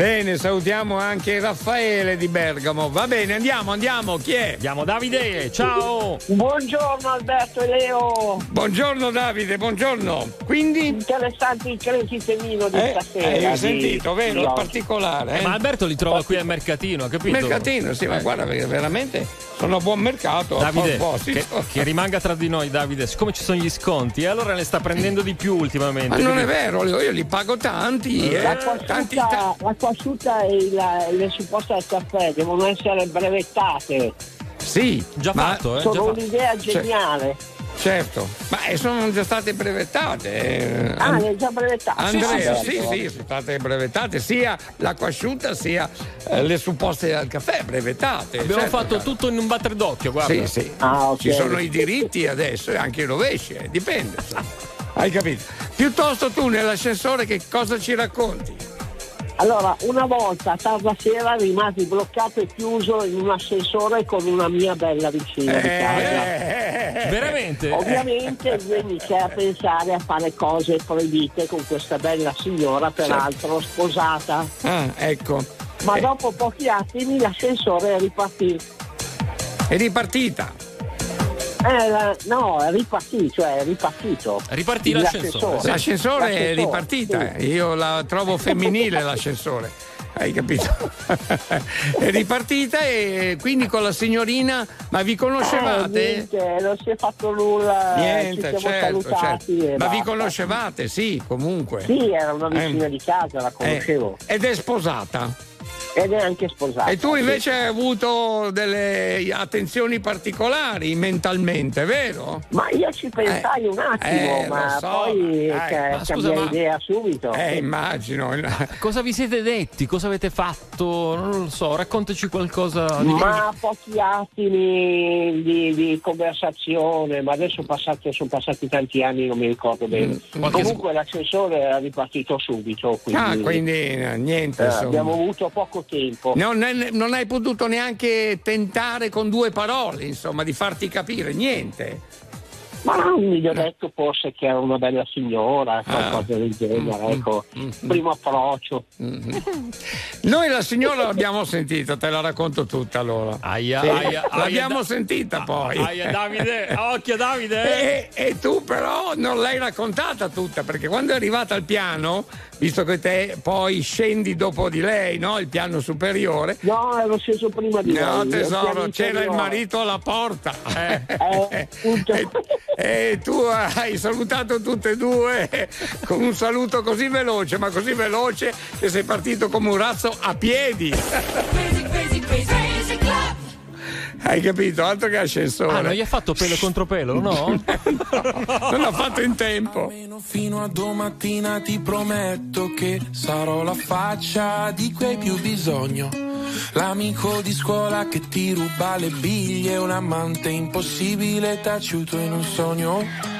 Bene, salutiamo anche Raffaele di Bergamo. Va bene, andiamo, andiamo. Chi è? Andiamo Davide, ciao. Buongiorno Alberto e Leo. Buongiorno Davide, buongiorno. Quindi? Interessante il cresitemino di Eh, stasera. eh, hai sentito, vero? oggi. particolare. Eh, eh? ma Alberto li trova qui al mercatino, ha capito? Mercatino, sì, ma guarda, perché veramente sono a buon mercato. Davide, che, che rimanga tra di noi, Davide, siccome ci sono gli sconti, e allora ne sta prendendo di più ultimamente. Ma non è vero, io li pago tanti. eh. L'acqua Tanti, asciutta, l'acqua asciutta e la- le supposte al caffè devono essere brevettate. Sì, già ma- fatto, eh? Sono già fatto. un'idea Cioè, geniale. Certo, ma eh, sono già state brevettate. eh. Ah, le già brevettate? Andrea, Ah, sì, bello. sì, sono state brevettate sia l'acqua asciutta sia eh, le supposte al caffè brevettate. Abbiamo certo, fatto caro. tutto in un battere d'occhio, guarda. Sì, sì. Ah, ok. Ci sono i diritti adesso e anche i rovesci, eh, dipende. Hai capito? Piuttosto tu nell'ascensore che cosa ci racconti? Allora, una volta, tarda sera, rimasi bloccato e chiuso in un ascensore con una mia bella vicina di casa. Veramente? Ovviamente io iniziai a pensare a fare cose proibite con questa bella signora, peraltro sposata. Ah, ecco. Ma dopo pochi attimi l'ascensore ripartì. È ripartita. Eh, no, è ripartito, cioè è ripartito. Ripartì l'ascensore. L'ascensore è L'ascensore, ripartita. sì. Io la trovo femminile l'ascensore. Hai capito? è ripartita e quindi con la signorina, ma vi Eh, conoscevate? niente, non si è fatto nulla. Niente, ci siamo certo, salutati certo. Ma vi conoscevate? Sì, comunque. Sì, era una vicina Eh. di casa, la conoscevo. Eh, ed è sposata. Ed è anche sposata. E tu sì. invece hai avuto delle attenzioni particolari mentalmente, vero? Ma io ci pensai un attimo, eh, ma so, poi eh, ca- ma scusa, cambiai ma- idea subito. Eh, immagino. Cosa vi siete detti? Cosa avete fatto? Non lo so, raccontaci qualcosa di Ma pochi attimi di, di conversazione, ma adesso passate- sono passati tanti anni, non mi ricordo bene. qualche Comunque l'ascensore era ripartito subito, quindi, Ah, quindi eh, niente. eh, abbiamo avuto poco tempo. Non, è- non hai potuto neanche tentare con due parole, insomma, di farti capire niente. Ma mi ho detto forse che era una bella signora, qualcosa del genere, ecco. Primo approccio. Noi la signora l'abbiamo sentita, te la racconto tutta allora. Aia, Sì, aia, aia, l'abbiamo da- sentita poi. Aia, Davide, occhio Davide. E, e tu però non l'hai raccontata tutta perché quando è arrivata al piano, visto che te poi scendi dopo di lei, no? Il piano superiore. No, ero sceso prima di No lei, al tesoro, c'era il marito alla porta. Eh, appunto. e, tu hai salutato tutte e due con un saluto così veloce, ma così veloce che sei partito come un razzo a piedi. Hai capito? Altro che ascensore. Ah, non gli ha fatto pelo contro pelo, no? non l'ha fatto in tempo. Fino a domattina ti prometto che sarò la faccia di cui hai più bisogno. L'amico di scuola che ti ruba le biglie, un amante impossibile taciuto in un sogno.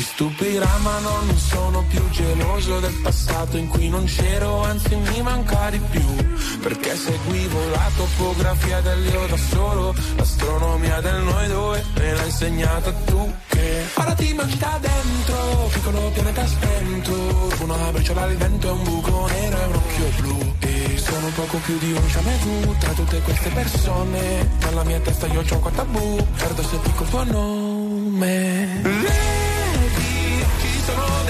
Ti stupirà ma no, non sono più geloso del passato in cui non c'ero, anzi mi manca di più. Perché seguivo la topografia dell'io da solo, l'astronomia del noi due me l'ha insegnata tu che ora ti mangi da dentro, piccolo pianeta spento, una briciola al vento e un buco nero e un occhio blu. E sono poco più di un jamais tra tutte queste persone, nella mia testa io c'ho qua tabù, perdo se dico il tuo nome. Vedi, ci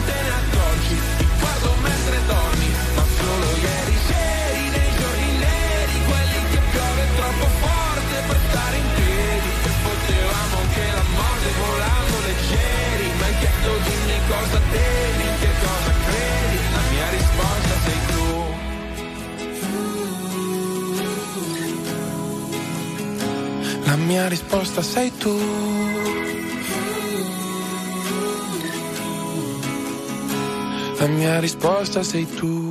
mia risposta sei tu. La mia risposta sei tu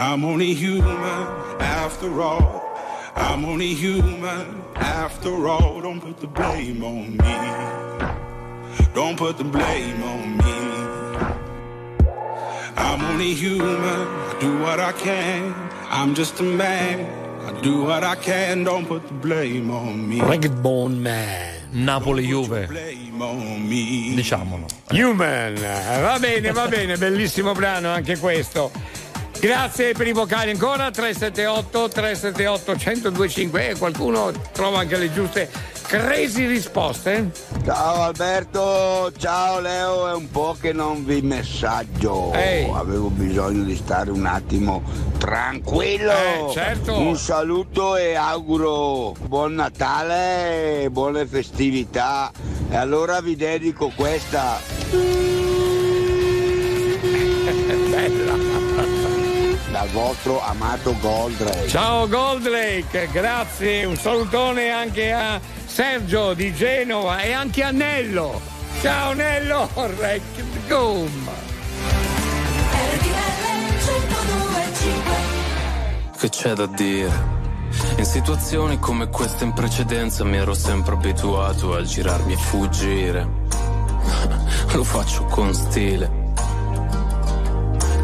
I'm only human after all. I'm only human after all. Don't put the blame on me. Don't put the blame on me. I'm only human. I do what I can. I'm just a man. I do what I can. Don't put the blame on me. Ragbone Man. Napoli-Juve. Blame on me. Diciamolo. Human, va bene, va bene, bellissimo brano anche questo. Grazie per i vocali ancora, 378 378 1025 e qualcuno trova anche le giuste crazy risposte. Ciao Alberto, ciao Leo, è un po' che non vi messaggio. Ehi. Avevo bisogno di stare un attimo tranquillo. Eh, certo. Un saluto e auguro buon Natale e buone festività. E allora vi dedico questa. Bella. Dal vostro amato Goldrake. Ciao Goldrake, grazie, un salutone anche a Sergio di Genova e anche a Nello. Ciao Nello, Rec Gum. Che c'è da dire? In situazioni come queste in precedenza mi ero sempre abituato a girarmi e fuggire. Lo faccio con stile.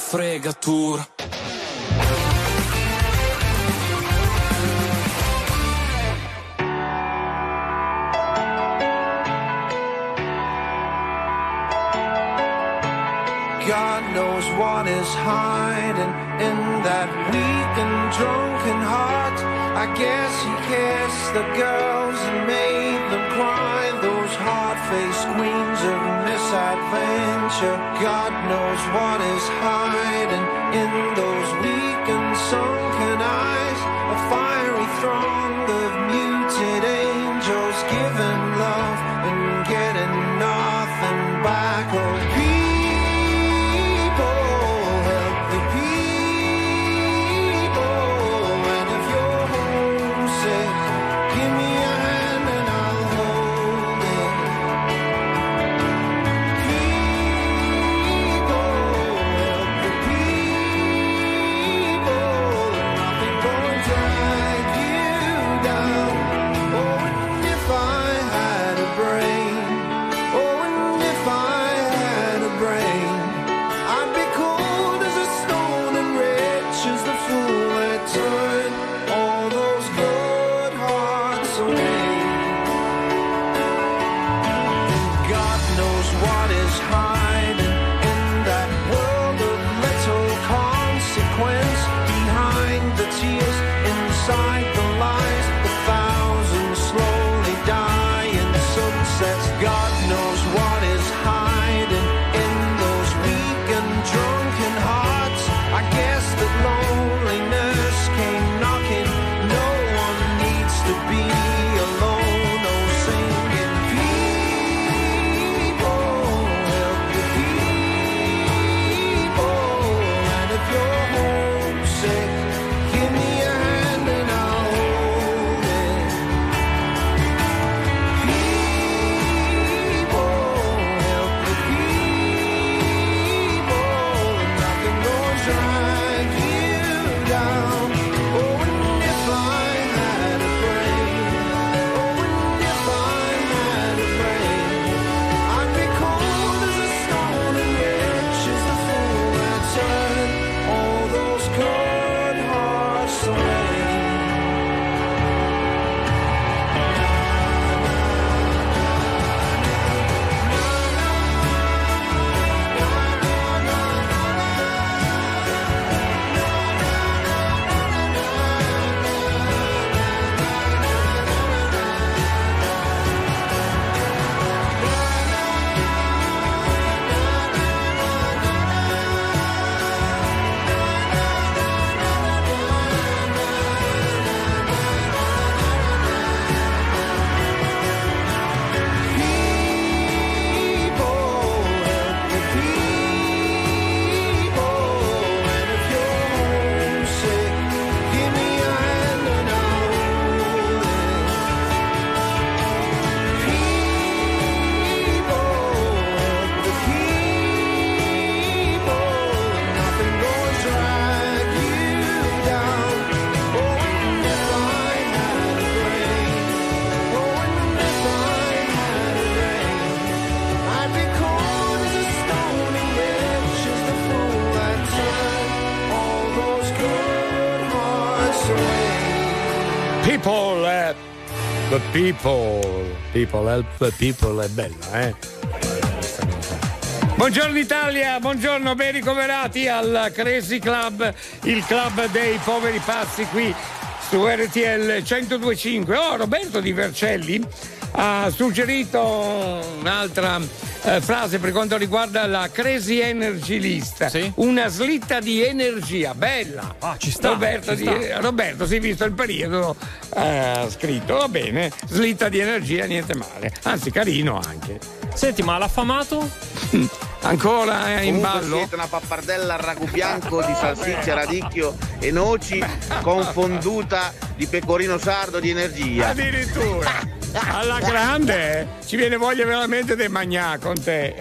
fregatura God knows what is hiding in that weak and drunken heart. I guess he kissed the girls and made them cry. Hard-faced queens of misadventure. God knows what is hiding in those weak and sunken eyes. A fiery throng people, people help people è bella, eh? Buongiorno Italia, buongiorno, ben ricoverati al Crazy Club, il club dei poveri pazzi qui su RTL 1025. Oh, Roberto Di Vercelli ha suggerito un'altra eh, frase per quanto riguarda la Crazy Energy List. Una slitta di energia, bella. Ah, ci sta, Roberto, ci di- sta. Roberto, si è visto il periodo eh, scritto, va bene, slitta di energia, niente male. Anzi, carino anche. Senti, ma l'affamato? Ancora eh, in ballo? siete una pappardella al ragù bianco di salsiccia, radicchio e noci con fonduta di pecorino sardo di energia. Addirittura. Alla grande, eh. ci viene voglia veramente del magnà con te.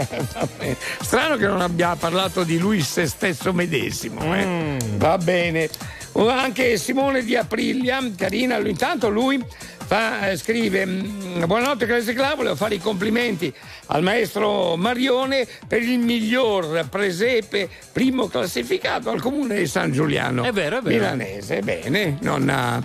Strano che non abbia parlato di lui se stesso medesimo. eh. Va bene. Anche Simone di Aprilia, carina, lui- intanto lui fa, eh, scrive mm, buonanotte Crazy Club, volevo fare i complimenti al maestro Marione per il miglior presepe primo classificato al comune di San Giuliano. È vero, è vero. Milanese, bene, non, ha-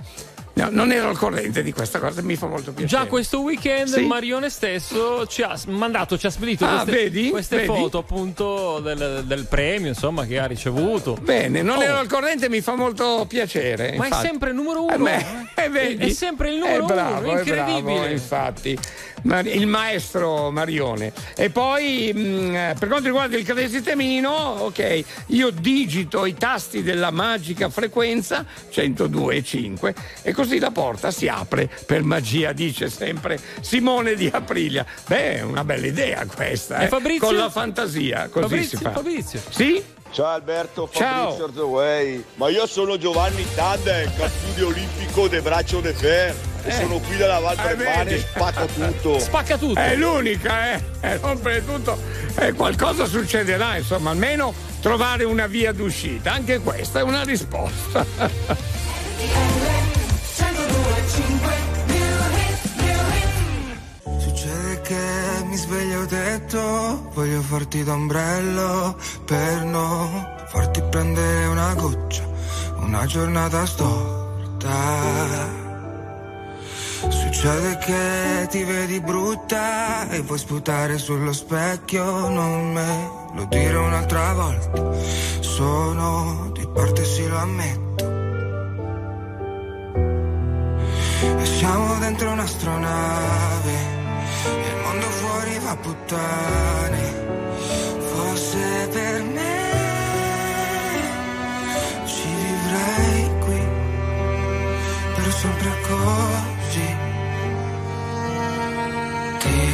no, non ero al corrente di questa cosa, mi fa molto piacere. Già questo weekend Sì. Marione stesso ci ha mandato, ci ha spedito Ah, queste, vedi? queste Vedi? foto appunto del, del premio insomma che ha ricevuto. Bene, non Oh, ero al corrente, mi fa molto piacere. Ma è infatti. sempre il numero uno. Eh beh, eh, vedi? È sempre il numero È bravo, uno, è bravo, incredibile. infatti. Il maestro Marione. E poi mh, per quanto riguarda il Crazy Temino, ok, io digito i tasti della magica frequenza 102,5 e così la porta si apre per magia, dice sempre Simone di Aprilia. Beh, è una bella idea questa, E eh? Fabrizio? Con la fantasia, così Fabrizio, si fa. Fabrizio. Sì? Ciao Alberto, Ciao. Fabrizio Ortoway. Ma io sono Giovanni Tandem, studio olimpico de Braccio de Fer. E sono qui dalla Val Eh, Brebane vedi. e spacco tutto. Spacca tutto. È l'unica, eh? eh rompere tutto. Eh, qualcosa succederà, insomma, almeno trovare una via d'uscita. Anche questa è una risposta. Succede che mi sveglio ho detto Voglio farti d'ombrello Per non farti prendere una goccia Una giornata storta. Succede che ti vedi brutta E vuoi sputare sullo specchio Non me lo dire un'altra volta Sono di parte sì lo ammetto Siamo dentro un'astronave il mondo fuori va a puttane. Fosse per me, ci vivrei qui, per sempre così. Ti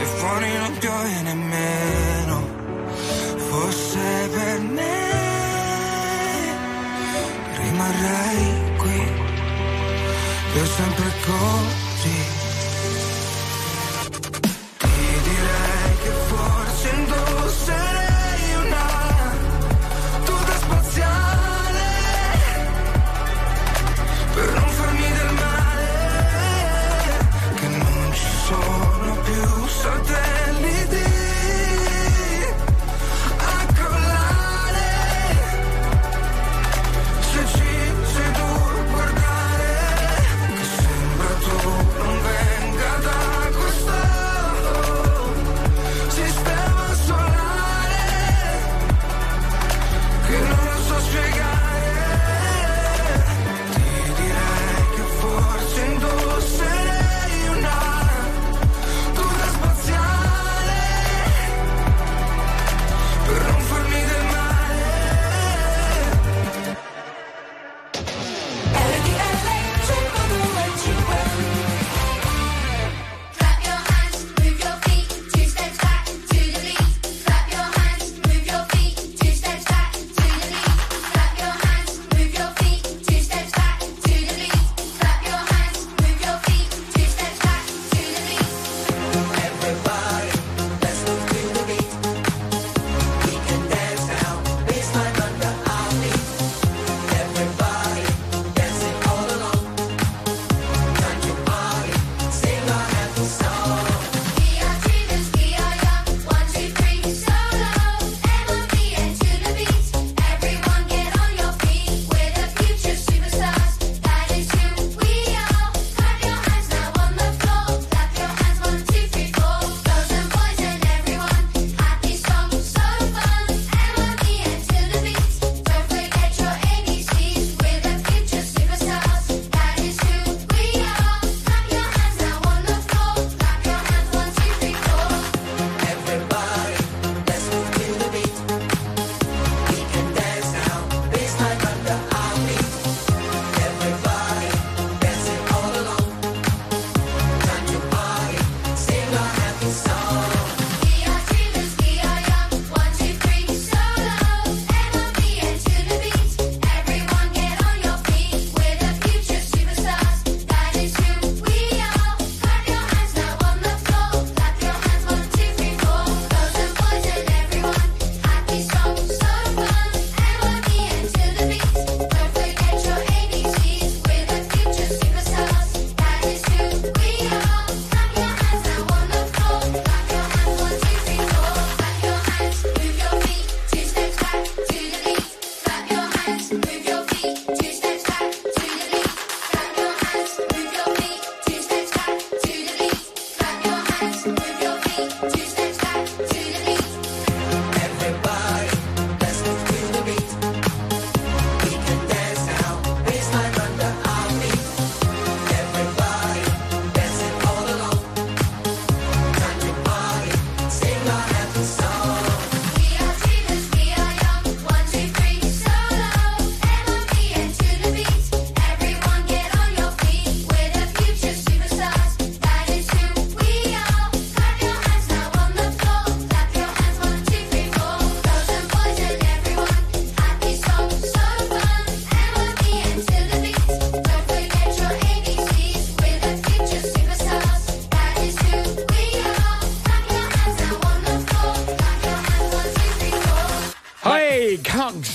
e fuori non piove nemmeno, forse per me rimarrai qui, io sempre così.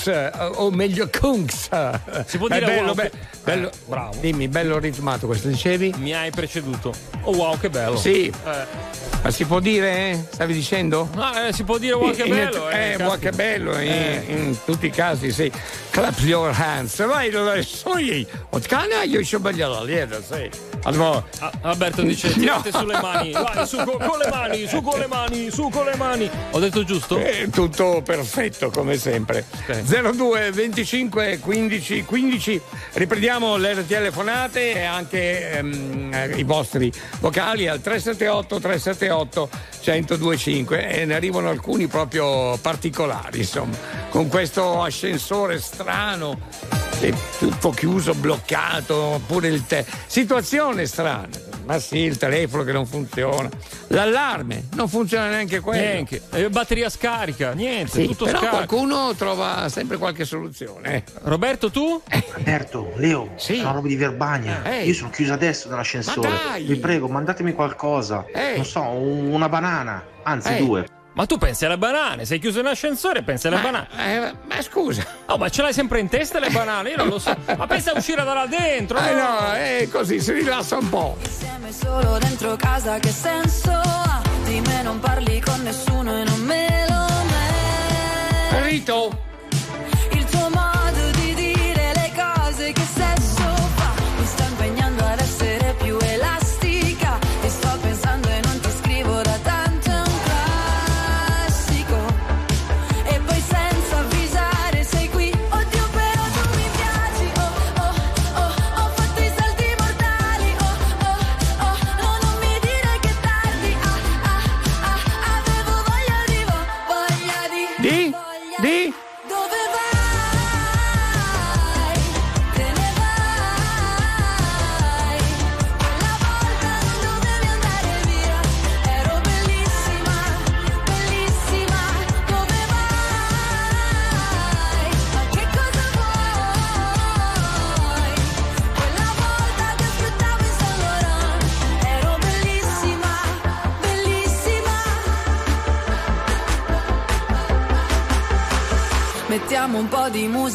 Eh, o meglio Kunks. Si può dire bello, wow, be- che... bello, eh, bravo. Dimmi, bello ritmato questo, dicevi? Mi hai preceduto. Oh wow, che bello. Sì. Eh. Ma si può dire, eh? stavi dicendo? Ah, eh, si può dire wow, che eh, bello. Eh, eh wow, che bello, in, in, tutti i casi, sì. Clap your hands. Vai, dove sei? What can I? Io ci ho sbagliato, sì. Allora, Ah, Alberto dice tirate sulle mani, vai su co- con le mani, su con le mani, su con le mani. Ho detto giusto? Eh, tutto perfetto come sempre. 02 25 15 15. Riprendiamo le telefonate e anche ehm, eh, i vostri vocali al 378 378 1025 e ne arrivano alcuni proprio particolari, insomma, con questo ascensore strano. È tutto chiuso, bloccato, pure il te. Situazione strana. Ma sì, il telefono che non funziona. L'allarme non funziona neanche quello. Neanche. E batteria scarica, niente, Sì, tutto però scarico. qualcuno trova sempre qualche soluzione. eh. Roberto, tu? Alberto, Leo, sono roba di Verbania. Ehi. Io sono chiuso adesso nell'ascensore. Ma dai! Vi prego, mandatemi qualcosa. Ehi. Non so, un- una banana. Anzi, Ehi. due. Ma tu pensi alle banane, sei chiuso in ascensore e pensi alle banane. Eh, ma scusa. Oh, ma ce l'hai sempre in testa le banane? Io non lo so. Ma pensa a uscire da là dentro. Eh no, è così, si rilassa un po'. Insieme solo dentro casa che senso ha? Di me non parli con nessuno e non me lo merito. Rito.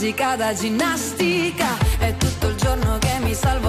Musica da ginnastica. È tutto il giorno che mi salvo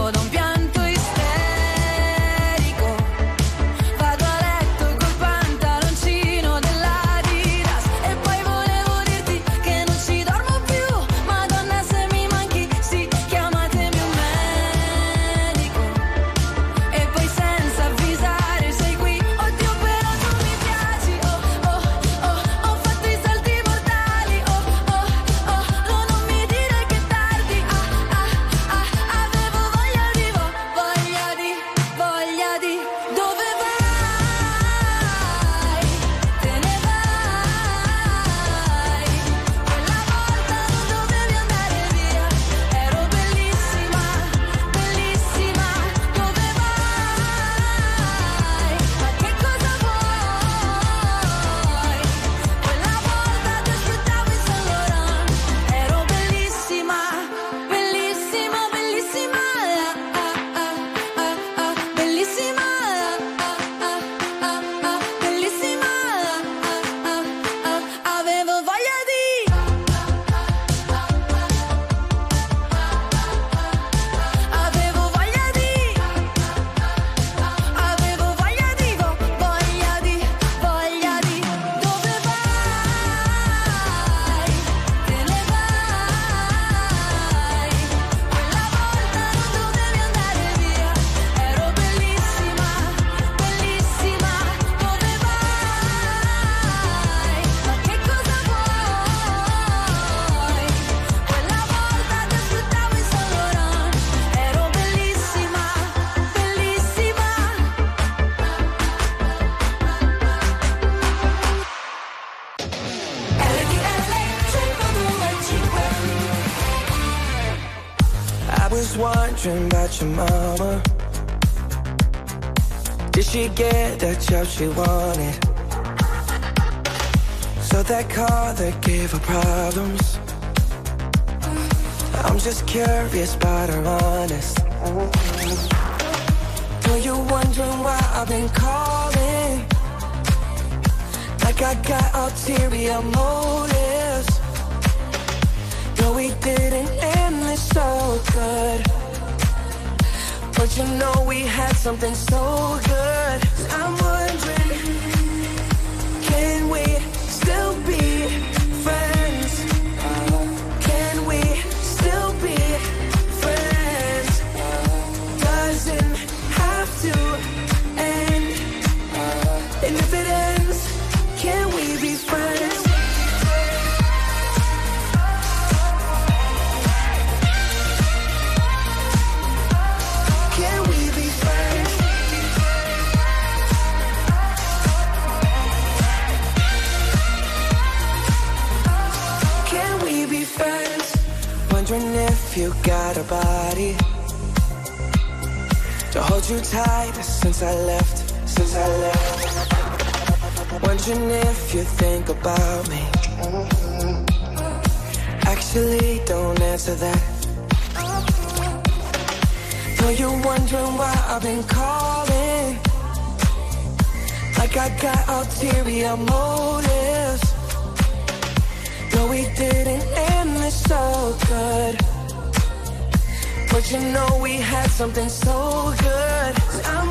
your mama. Did she get that job she wanted? So that car that gave her problems. I'm just curious about her honest. Know you wondering why I've been calling? Like I got ulterior motives. No, we didn't end But you know we had something so good. I'm don't that. Know you're wondering why I've been calling. Like I got ulterior motives. No, we didn't end this so good. But you know we had something so good. I'm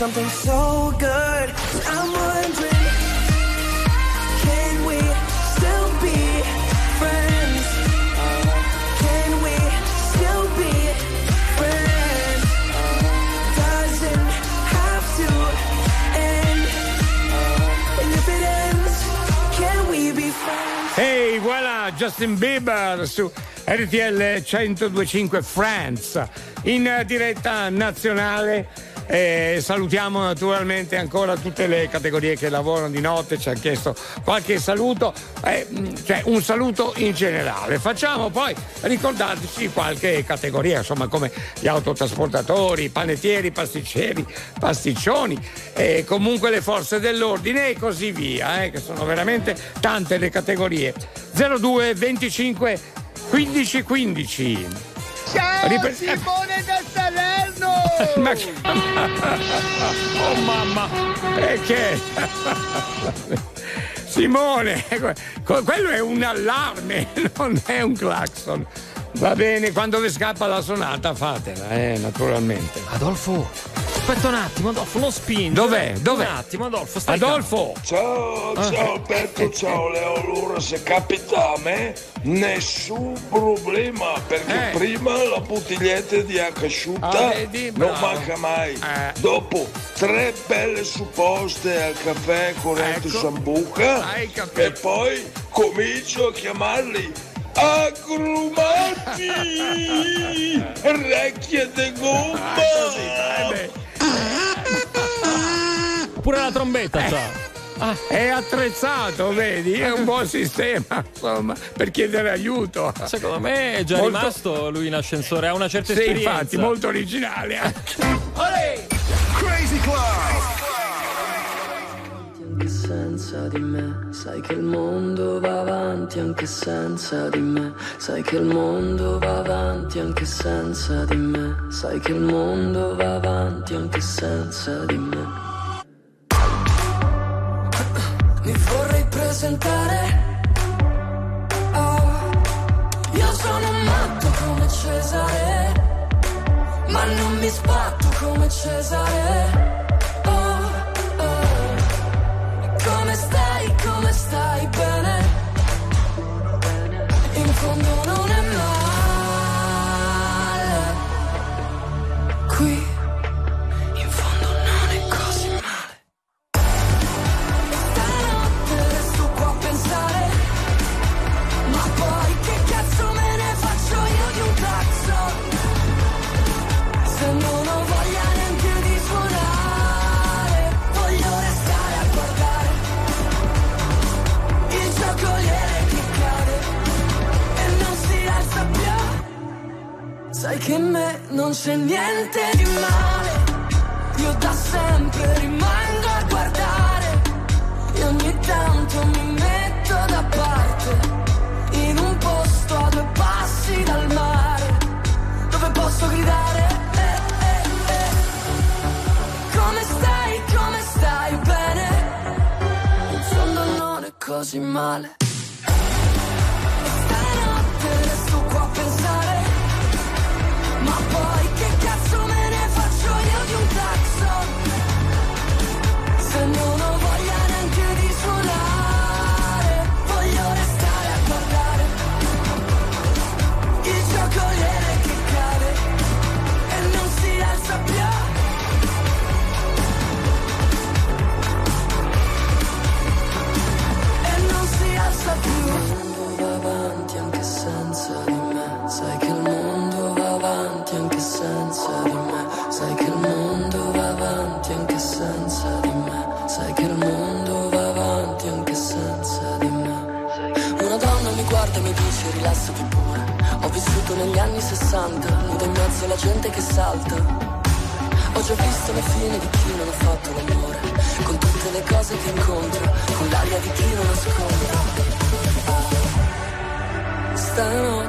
something so good. I'm wondering, can we still be friends? Can we still be friends? Doesn't have to end. And if it ends, can we be friends? Ehi, voilà, Justin Bieber su RTL 1025 France in diretta nazionale. E salutiamo naturalmente ancora tutte le categorie che lavorano di notte, ci hanno chiesto qualche saluto, eh, mh, cioè un saluto in generale. Facciamo poi ricordateci qualche categoria, insomma come gli autotrasportatori, i panettieri, pasticceri, pasticcioni, e comunque le forze dell'ordine e così via, eh, che sono veramente tante le categorie. 02 25 15 15. Ciao Ripre- Simone da Salerno! Ma che- Oh mamma! E che? Simone, que- quello è un allarme, non è un clacson. Va bene, quando vi scappa la sonata fatela, eh, naturalmente. Adolfo, aspetta un attimo, Adolfo, non spingi. Dov'è? Dov'è? Un attimo, Adolfo, stai Adolfo! Ciao, Ah. ciao Alberto, ciao Leo. Allora, se capita a me, nessun problema, perché Eh. prima la bottiglietta di acqua asciutta Ah, vedi? non manca mai. Eh. Dopo, tre belle supposte al caffè corrente Ecco. Sambuca capito. e poi comincio a chiamarli agrumati, recchie de gomma. Pure la trombetta, Eh. ciao. Ah, è attrezzato, vedi? È un buon sistema, insomma, per chiedere aiuto. Secondo me è già Molto- rimasto lui in ascensore, ha una certa Sì, esperienza. infatti, molto originale. anche. Crazy Club! senza di me. Sai che il mondo va avanti anche senza di me. Sai che il mondo va avanti anche senza di me. Sai che il mondo va avanti anche senza di me. Mi vorrei presentare. Oh, io sono matto come Cesare. Ma non mi sbatto come Cesare. Oh. In fondo non c'è niente di male. Io da sempre rimango a guardare e ogni tanto mi metto da parte in un posto a due passi dal mare dove posso gridare. eh, eh, eh. Come stai? Come stai? Bene? In non è così male. Avanti anche senza di me. Sai che il mondo va avanti anche senza di me. Sai che il mondo va avanti anche senza di me. Una donna mi guarda e mi dice rilassati pure. Ho vissuto negli anni 60 Nuda in mezzo alla gente che salta. Ho già visto la fine di chi non ha fatto l'amore. Con tutte le cose che incontra Con l'aria di chi non ascolta Stanotte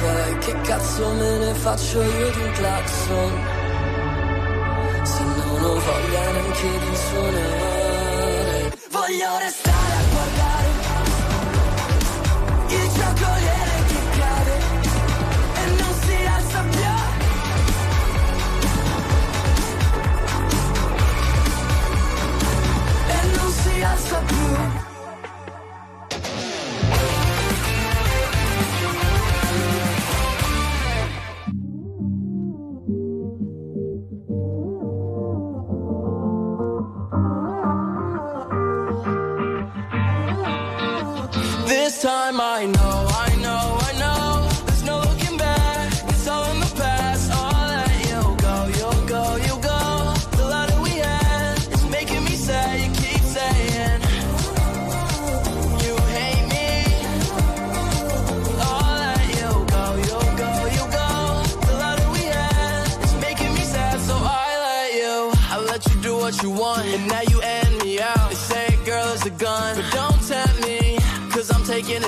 Poi che cazzo me ne faccio io di un clacson? Se non ho voglia neanche di suonare. Voglio restare a guardare Il giocoliere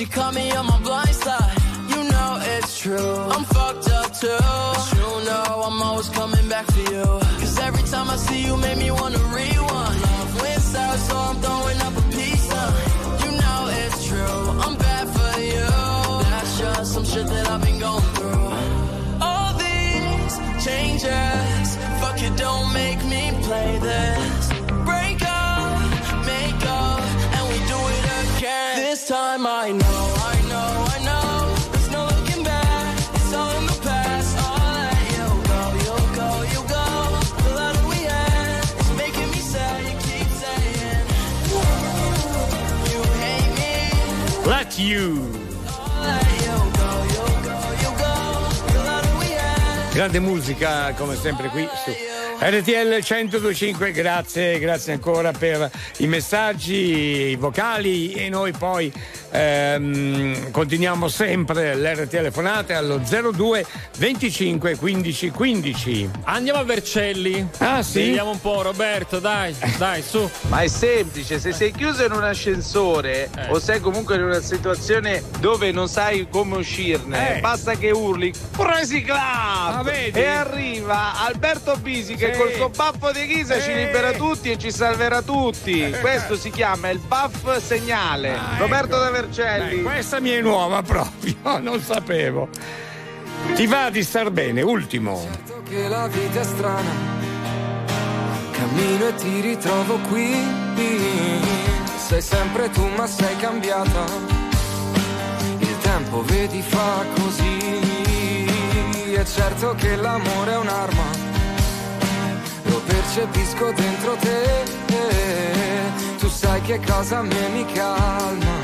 she caught me on my blind side. You know it's true. I'm fucked up too. You know I'm always coming back for you. Cause every time I see you, make me wanna rewind. Love went south, so I'm throwing up a sign. You know it's true. I'm bad for you. That's just some shit that I've been going through. All these changes, fuck it, don't make me play this. Time I know, I know, I know. There's no looking back. It's all in the past. I'll let you go, you'll go, you'll go. The that we had is making me sad. You keep saying you hate me. Let you. You'll you'll that. Grande musica come sempre qui su RTL 1025, grazie, grazie ancora per i messaggi, i vocali e noi poi ehm, continuiamo sempre le telefonate allo 02 25 15 15. Andiamo a Vercelli. Ah sì? Vediamo un po' Roberto, dai, dai, su. Ma è semplice, se sei chiuso in un ascensore o sei comunque in una situazione dove non sai come uscirne, Eh. basta che urli Crazy Club Ah, e arriva Alberto Bisi che che col suo baffo di ghisa ci libera tutti e ci salverà tutti. Questo si chiama il buff segnale. Roberto da Vercelli. Dai, questa mi è nuova proprio, non sapevo. Ti va di star bene, ultimo. che la vita è strana. Cammino e ti ritrovo qui. Sei sempre tu, ma sei cambiata. Il tempo, vedi, fa così. È certo che l'amore è un'arma. Lo percepisco dentro te. Tu sai che cosa a me mi calma.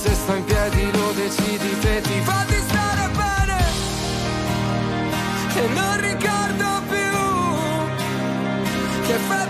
E se sto in piedi lo decidi te, ti di stare bene. Che non ricordo più che effetto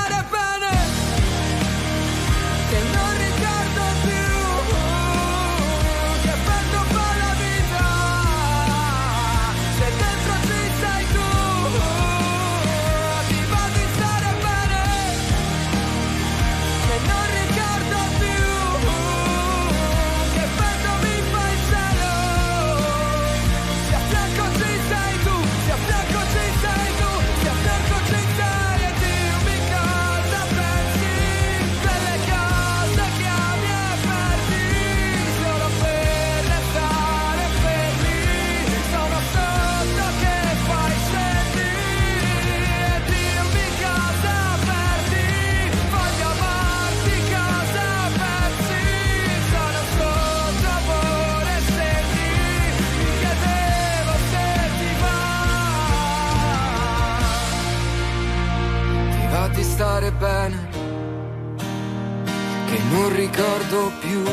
non ricordo più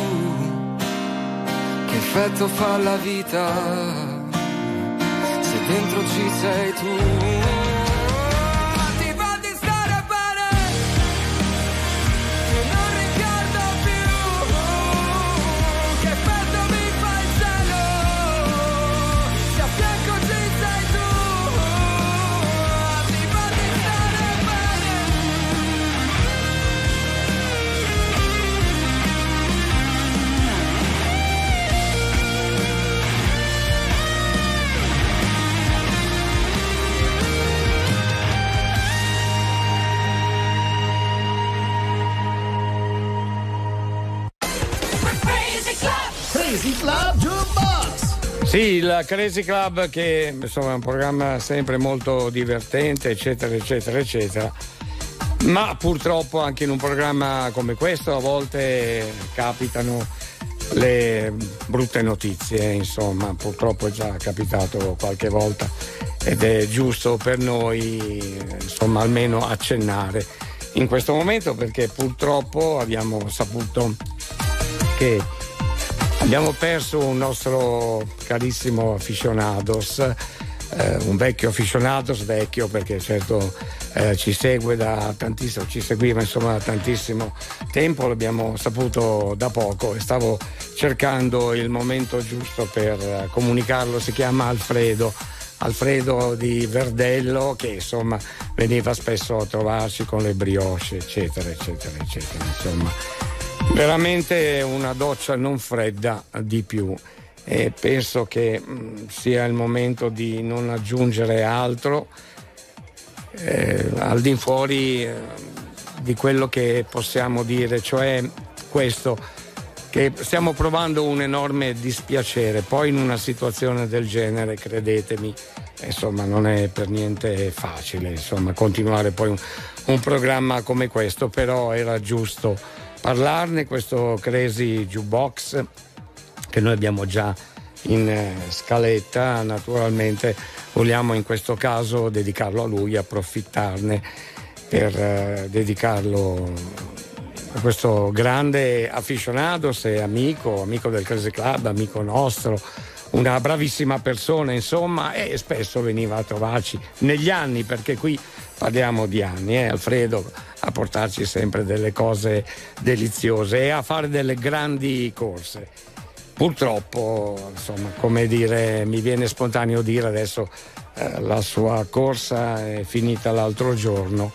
che effetto fa la vita se dentro ci sei tu. Sì, il Crazy Club che insomma è un programma sempre molto divertente, eccetera, eccetera, eccetera. Ma purtroppo anche in un programma come questo a volte capitano le brutte notizie, insomma, purtroppo è già capitato qualche volta ed è giusto per noi insomma almeno accennare in questo momento perché purtroppo abbiamo saputo che abbiamo perso un nostro carissimo aficionados, eh, un vecchio aficionados, vecchio perché certo eh, ci segue da tantissimo, ci seguiva insomma da tantissimo tempo, l'abbiamo saputo da poco e stavo cercando il momento giusto per eh, comunicarlo, si chiama Alfredo. Alfredo di Verdello che insomma veniva spesso a trovarci con le brioche eccetera eccetera eccetera insomma Veramente una doccia non fredda di più. E penso che sia il momento di non aggiungere altro eh, al di fuori eh, di quello che possiamo dire, cioè questo che stiamo provando un enorme dispiacere, poi in una situazione del genere, credetemi, insomma non è per niente facile insomma, continuare poi un, un programma come questo, però era giusto parlarne, questo Crazy Jukebox che noi abbiamo già in eh, scaletta, naturalmente vogliamo in questo caso dedicarlo a lui, approfittarne per eh, dedicarlo a questo grande afficionado, se amico, amico del Crazy Club, amico nostro, una bravissima persona, insomma, e spesso veniva a trovarci negli anni perché qui parliamo di anni, eh, Alfredo, a portarci sempre delle cose deliziose e a fare delle grandi corse. Purtroppo, insomma, come dire, mi viene spontaneo dire adesso eh, la sua corsa è finita l'altro giorno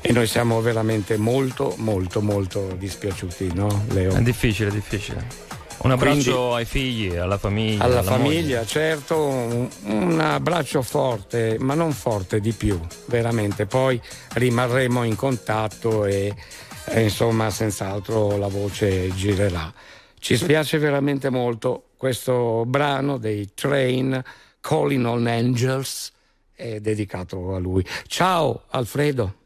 e noi siamo veramente molto, molto, molto dispiaciuti, no Leo? È difficile, è difficile. Un abbraccio Quindi, ai figli, alla famiglia. Alla, alla famiglia, moglie. certo, un, un, abbraccio forte, ma non forte di più, veramente. Poi rimarremo in contatto e, e insomma senz'altro la voce girerà. Ci spiace veramente molto questo brano dei Train Calling on Angels è dedicato a lui. Ciao Alfredo.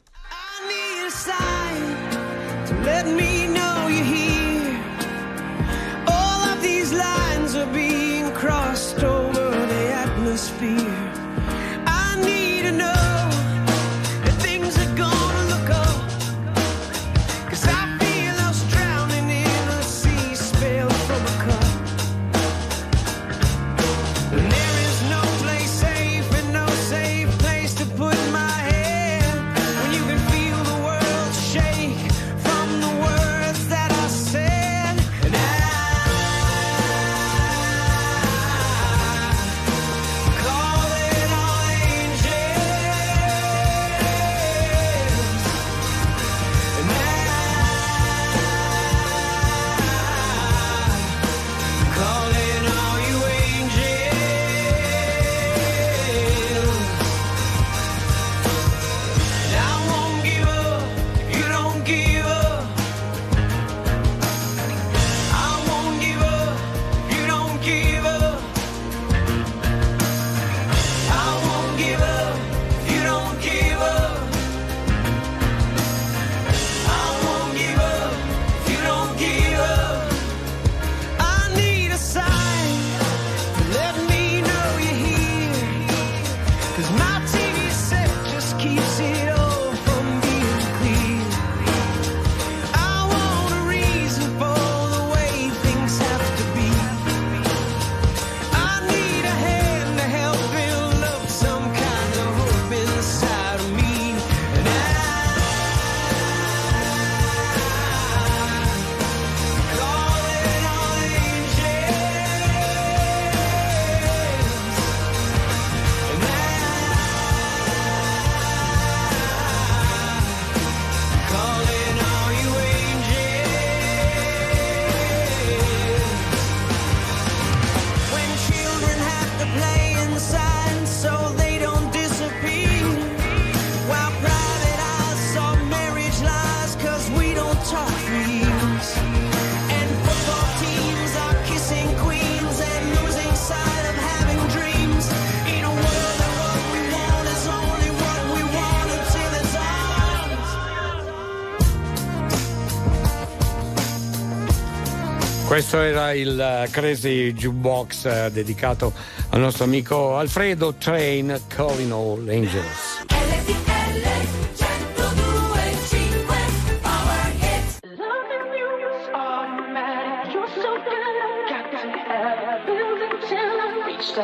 Questo era il eh, Crazy Jukebox eh, dedicato al nostro amico Alfredo Train Calling All Angels.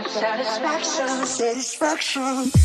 Satisfaction, satisfaction.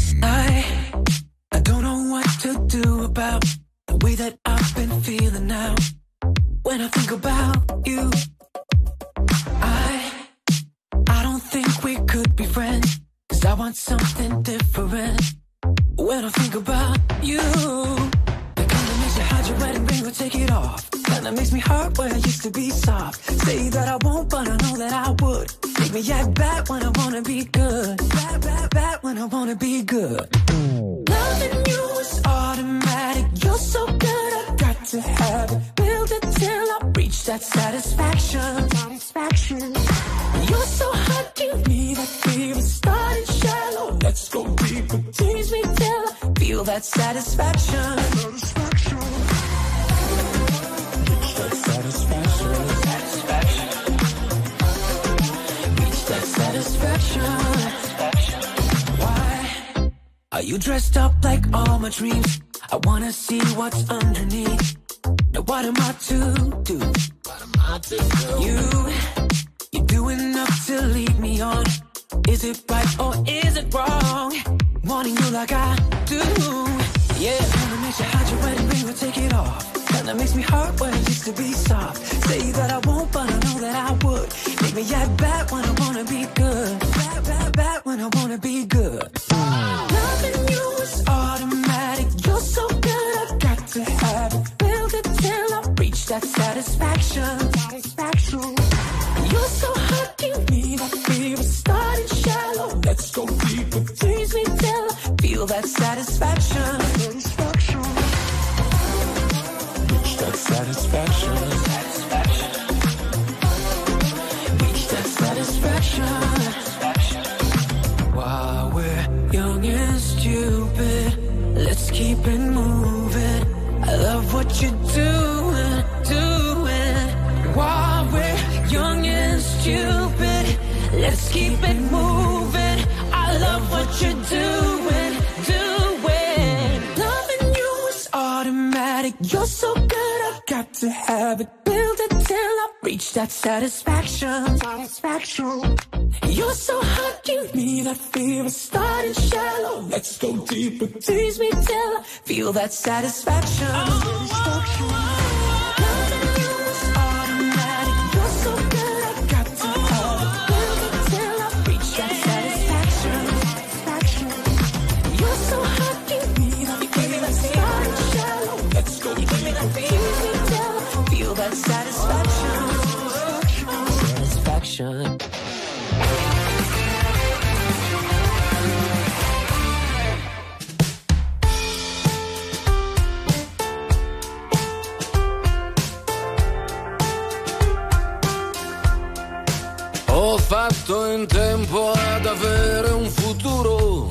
fatto in tempo ad avere un futuro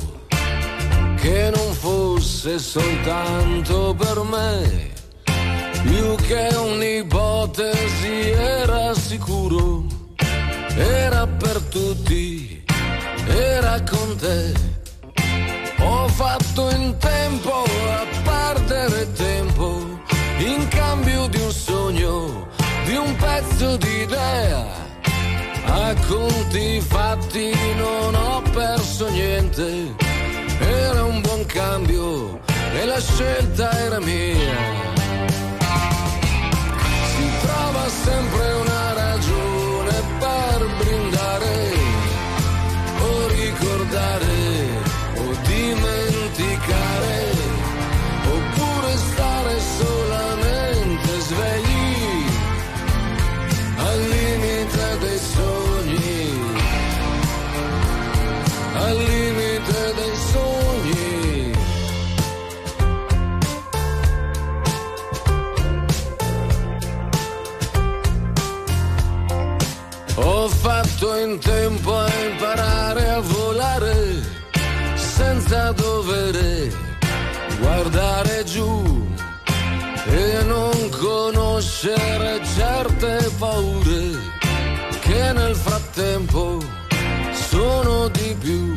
che non fosse soltanto per me. Più che un'ipotesi era sicuro, era per tutti, era con te. Ho fatto in tempo a perdere tempo in cambio di un sogno, di un pezzo di idea conti fatti non ho perso niente, era un buon cambio e la scelta era mia. vincere certe paure che nel frattempo sono di più.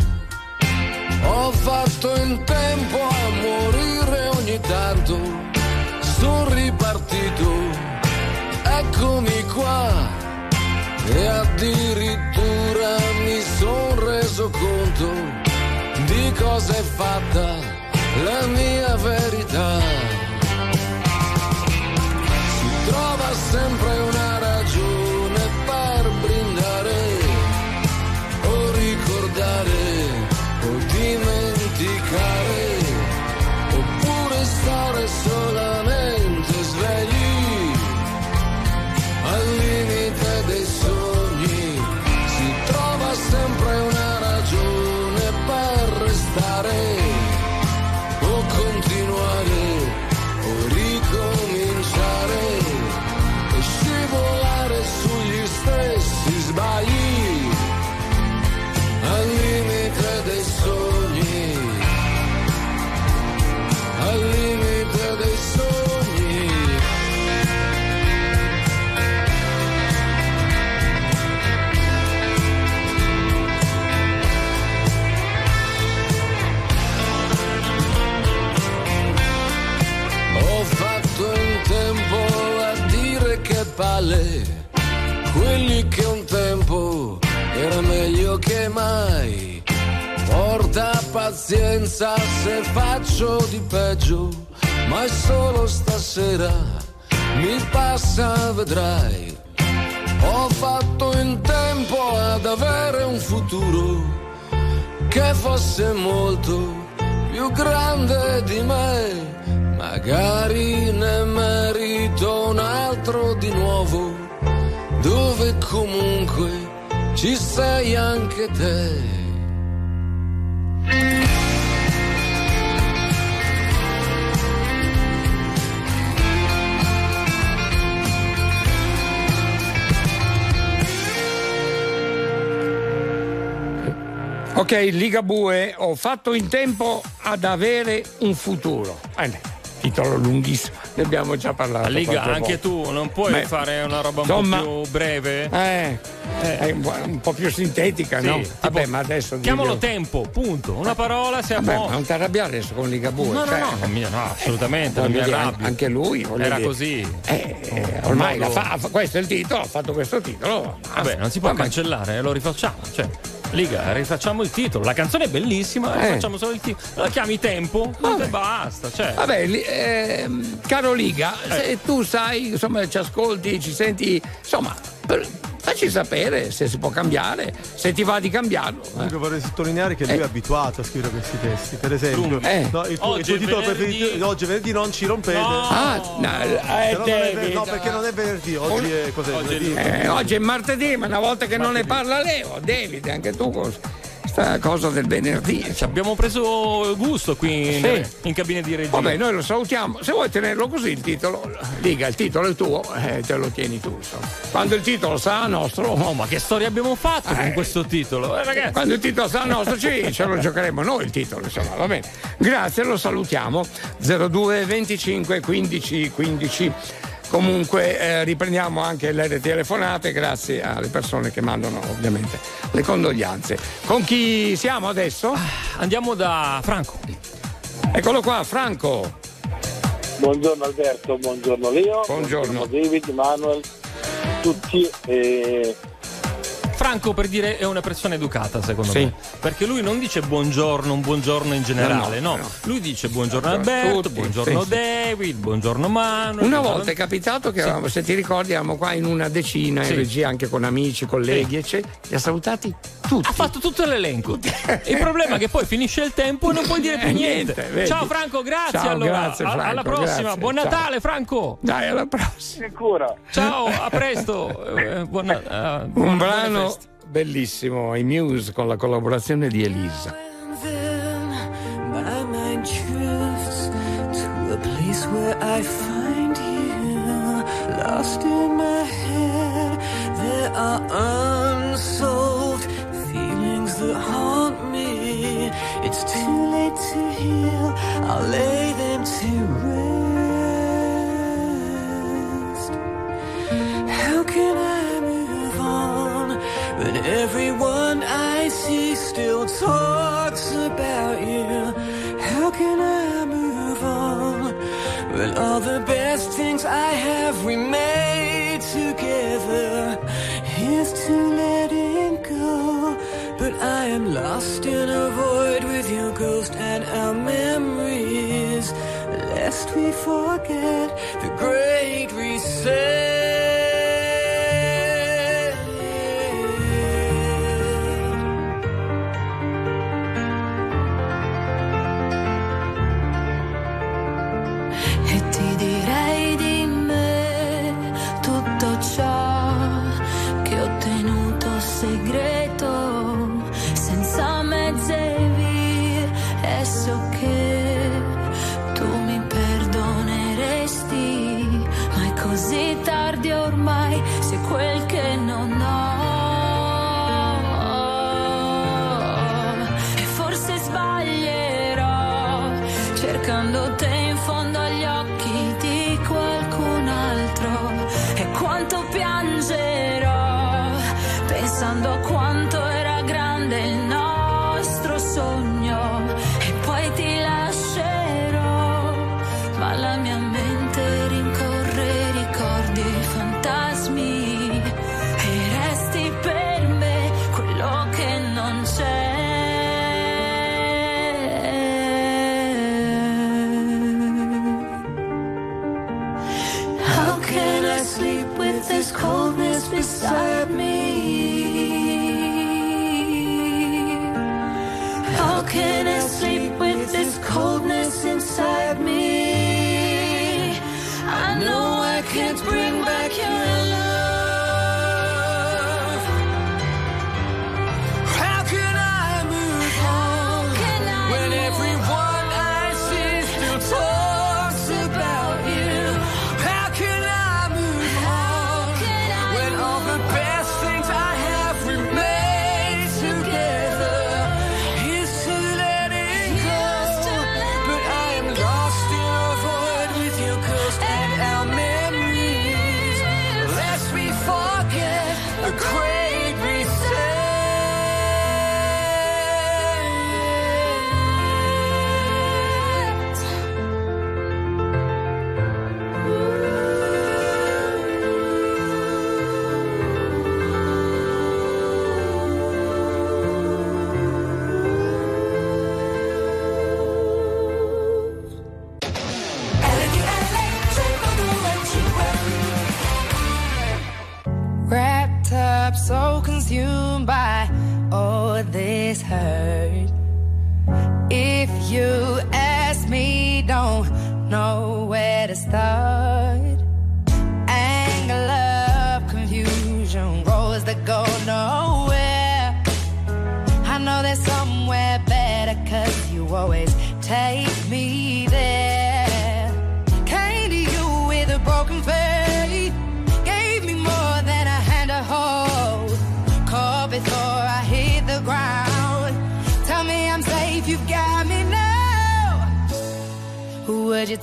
Ho fatto in tempo a morire ogni tanto, sono ripartito, eccomi qua e addirittura mi sono reso conto di cosa è fatta la mia verità. trova sempre una pazienza se faccio di peggio, ma è solo stasera, mi passa, vedrai. Ho fatto in tempo ad avere un futuro che fosse molto più grande di me. Magari ne merito un altro di nuovo, dove comunque ci sei anche te. Ok, Ligabue, ho fatto in tempo ad avere un futuro. Eh, titolo lunghissimo, ne abbiamo già parlato. La Liga, anche volta. tu non puoi Beh, fare una roba un insomma, po' più breve? Eh, è un po', un po' più sintetica, Sì, no? tipo, Vabbè, ma adesso Chiamalo diglielo- tempo, punto. Una parola se Vabbè, ma non ti arrabbiare adesso con Ligabue. No, no, cioè, no, non mi- no, assolutamente, eh, non mi dire, arrabbio. Anche lui, Era dire. così. Eh, ormai la fa, fa- questo è il titolo, ha fatto questo titolo. Vabbè, non si può Vabbè. cancellare, lo rifacciamo. Cioè, Liga, rifacciamo il titolo. La canzone è bellissima, Eh. rifacciamo solo il titolo. La chiami tempo e basta. Cioè. Vabbè, ehm, caro Liga, se tu sai, insomma, ci ascolti, ci senti, insomma, per- facci sapere se si può cambiare, se ti va di cambiarlo. eh. Vorrei sottolineare che lui Eh. è abituato a scrivere questi testi. Per esempio, Eh. no, il, tuo, il Oggi tuo è titolo venerdì. preferito oggi è venerdì non ci rompete. Ah, no, eh, Però non è ver- no, perché non è venerdì, oggi è cos'è? Lunedì. Eh, oggi è martedì, ma una volta che non ne parla Leo, David, anche tu con questa cosa del venerdì. Ci abbiamo preso gusto qui in, Sì. in cabina di regia. Vabbè, noi lo salutiamo. Se vuoi tenerlo così il titolo, Liga, il titolo è tuo, eh, te lo tieni tu. insomma. Quando il titolo sarà nostro. Oh, ma che storia abbiamo fatto con questo titolo? Eh, ragazzi. Quando il titolo sarà nostro, ci, ce lo giocheremo noi il titolo, insomma, va bene. Grazie, lo salutiamo. 02 25 15 15. Comunque eh, riprendiamo anche le telefonate grazie alle persone che mandano ovviamente le condoglianze. Con chi siamo adesso? Andiamo da Franco. Eccolo qua, Franco. Buongiorno Alberto, buongiorno Leo, Buongiorno. David, Manuel, tutti. eh, Franco per dire è una persona educata secondo Sì. me perché lui non dice buongiorno un buongiorno in generale no, No, no, lui dice buongiorno Alberto tutti, buongiorno sì, sì. David buongiorno Manuel Una buongiorno- volta è capitato che eravamo, se ti ricordi, eravamo qua in una decina Sì. in regia anche con amici, colleghi, eccetera. Li ha salutati tutti. ha fatto tutto l'elenco il problema è che poi finisce il tempo e non puoi dire più Eh, niente, niente, vedi. ciao Franco grazie Ciao, allora grazie, A- alla Franco, prossima grazie, buon ciao. Natale Franco Dai, alla prossima. Sicura. ciao a presto Eh, buona- eh, Un brano. Bellissimo, i Muse con la collaborazione di Elisa. Lost in my head. There are unsolved feelings that haunt me. It's too late to heal. I'll lay them to rest. How can I when everyone I see still talks about you? How can I move on when all the best things I have we made together? Here's to letting go, but I am lost in a void with your ghost and our memories. Lest we forget the great reset.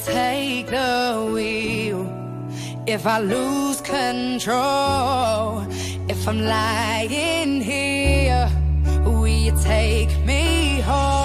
take the wheel. If I lose control, if I'm lying here, will you take me home?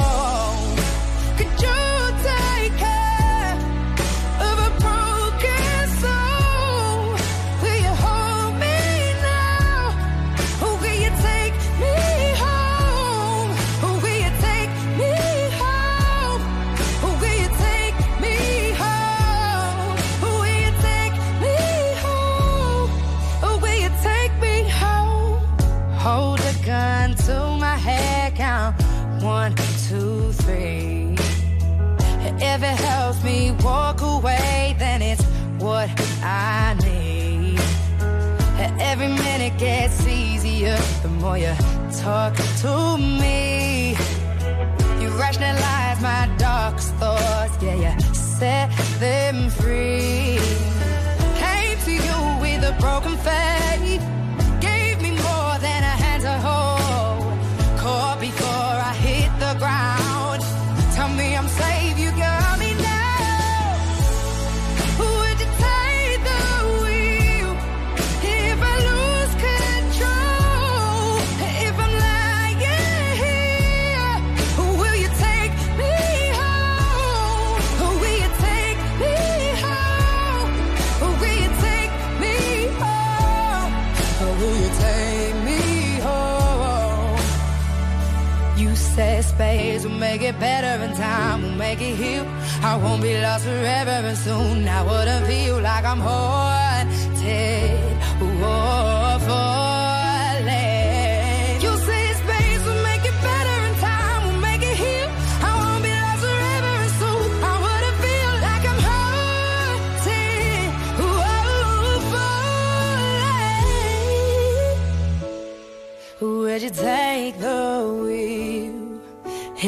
the more you talk to me. You rationalize my darkest thoughts, yeah, you set them free. Came to you with a broken face. better in time. We'll make it heal. I won't be lost forever, and soon I wouldn't feel like I'm whole.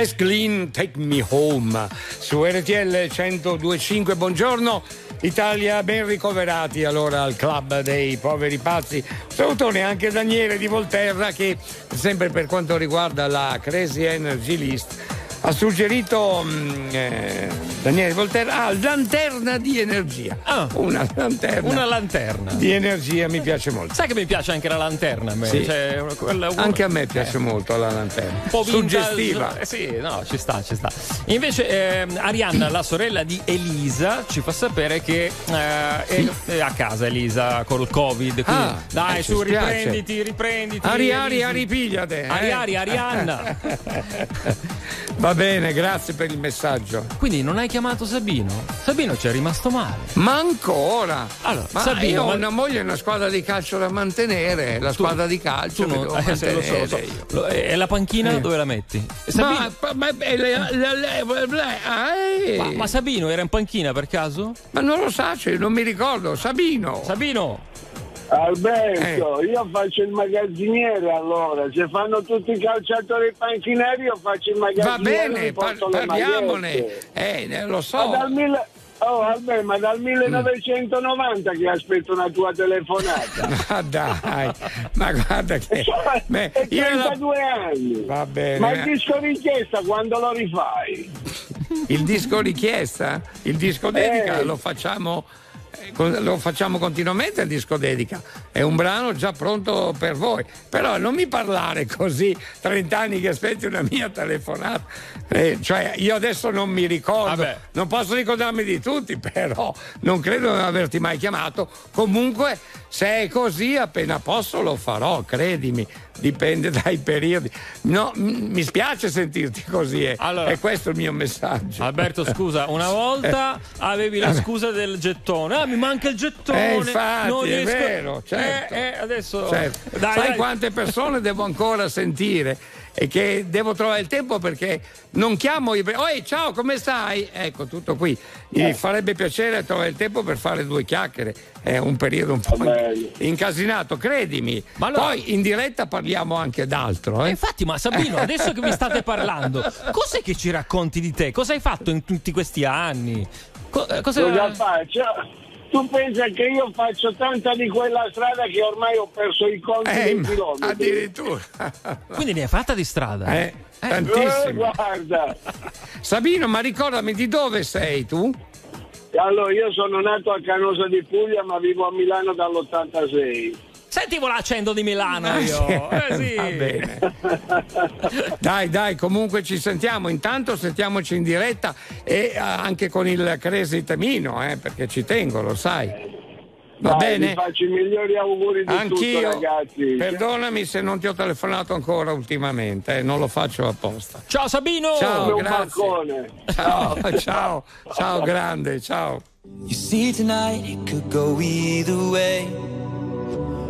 Jess Clean, Take Me Home, su RTL 102.5, buongiorno. Italia ben ricoverati allora al club dei poveri pazzi. Salutone anche Daniele di Volterra che sempre per quanto riguarda la Crazy Energy List ha suggerito mm, eh, Daniele Volterra ah, lanterna di energia. una lanterna. Ah. Una lanterna. Di energia mi piace molto. Sai che mi piace anche la lanterna a me? Sì. Cioè, quella- Anche a me piace molto la lanterna. un po'. Suggestiva. Eh sì, no, ci sta, ci sta. Invece ehm, Arianna, la sorella di Elisa, ci fa sapere che eh, è, è a casa Elisa col Covid. quindi Ah, dai, eh, su, spiace. riprenditi, riprenditi. Ari, Ari. Ari, pigliate. eh. Ari, Ari, Arianna. Va bene, grazie per il messaggio. Quindi non hai chiamato Sabino? Sabino ci è rimasto male. Ma ancora? Allora, ma Sabino, io ho ma- una moglie e una squadra di calcio da mantenere, la squadra di calcio Tu non- devo eh, lo so, lo so. E la panchina Eh. dove la metti? Sabino, ma, Sabino era in panchina per caso? Ma non lo sa, cioè, non mi ricordo. Sabino. Sabino. Alberto, io faccio il magazziniere allora, se fanno tutti i calciatori panchinari io faccio il magazziniere Va bene, par- parliamone. Eh, eh, lo Ma so. dal, mille- oh, Alberto, ma dal 1990 che aspetto una tua telefonata. Ma dai, ma guarda che. Beh, E io la- 32 anni. Va bene. Ma il disco richiesta quando lo rifai? Il disco richiesta? Il disco dedica Eh. lo facciamo. Eh, Lo facciamo continuamente il disco dedica, è un brano già pronto per voi. Però non mi parlare così, 30 anni che aspetti una mia telefonata. Eh, cioè, io adesso non mi ricordo, Vabbè. non posso ricordarmi di tutti, però non credo di averti mai chiamato. Comunque, se è così, appena posso lo farò, credimi, dipende dai periodi. No, mi spiace sentirti così, eh. Allora- è questo il mio messaggio. Alberto, scusa, una volta avevi la scusa del gettone. Ah, mi manca il gettone. Eh, infatti, non è riesco- vero, certo. Eh, eh, adesso. Certo. Dai, Sai dai. quante persone devo ancora sentire e che devo trovare il tempo perché non chiamo i. Oi, ciao, come stai? Ecco, tutto qui. Mi farebbe piacere trovare il tempo per fare due chiacchiere. È un periodo un po' incasinato, credimi. Poi in diretta parliamo anche d'altro. Eh? Infatti, ma Sabino, adesso che vi state parlando, cos'è che ci racconti di te? Cosa hai fatto in tutti questi anni? Co- eh, cosa... Cosa faccio? Tu pensa che io faccio tanta di quella strada che ormai ho perso i conti Eh, dei chilometri. addirittura. Quindi ne hai fatta di strada? Eh, Eh, tantissimo. guarda, Sabino, ma ricordami di dove sei tu? allora io sono nato a Canosa di Puglia ma vivo a Milano dall'86. Sentivo l'accento di Milano Ah, io. sì. Eh, sì. Va bene. Dai, dai, comunque ci sentiamo. Intanto sentiamoci in diretta e eh, anche con il Cresi Temino, eh, perché ci tengo, lo sai. Va Dai, bene? Faccio i migliori auguri di Anch'io. tutto ragazzi. Perdonami se non ti ho telefonato ancora ultimamente, eh, non lo faccio apposta. Ciao Sabino! Ciao, grazie. Ciao, ciao, ciao grande, ciao. You see, tonight it could go either way.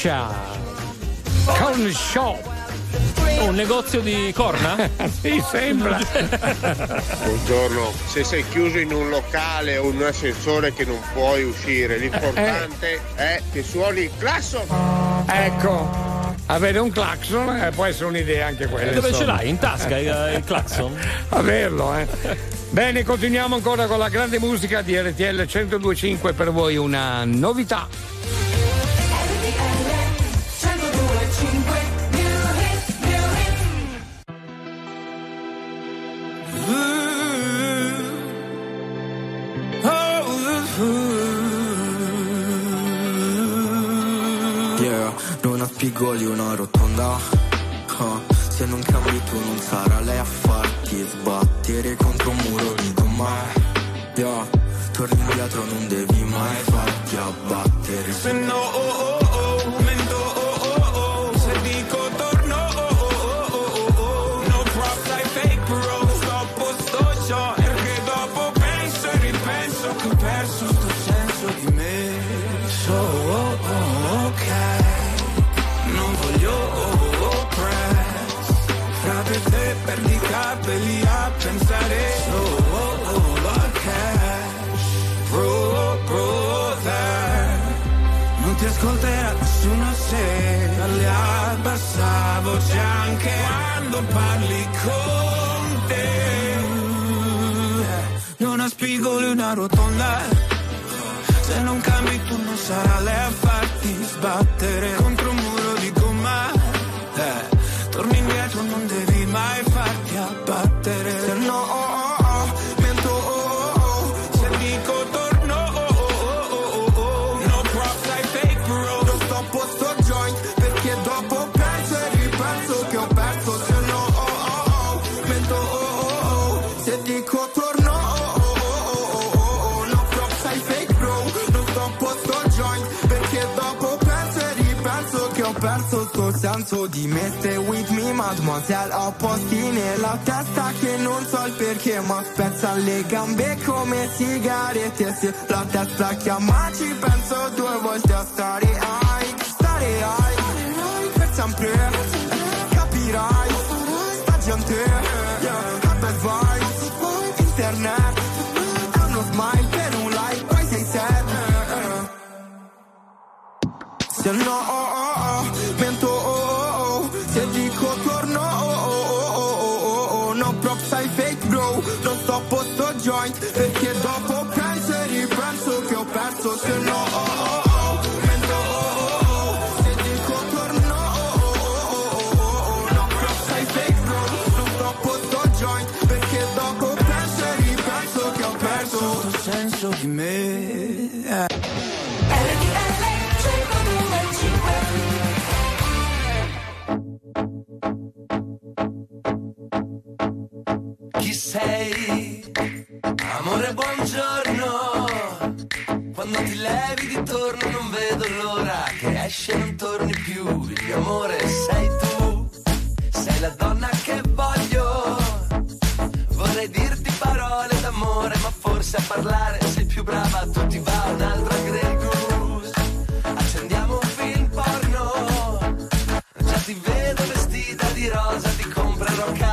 Brescia. Corn Shop. Un negozio di corna? Mi sembra. Buongiorno. Se sei chiuso in un locale o un ascensore che non puoi uscire, l'importante eh. è che suoni il classo. Ecco. Avere un clacson eh, può essere un'idea anche quella. E dove insomma. ce l'hai? In tasca il, eh, il clacson? Averlo, eh. Bene, continuiamo ancora con la grande musica di RTL 1025 per voi una novità.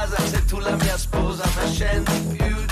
casa se tu la mia sposa ma più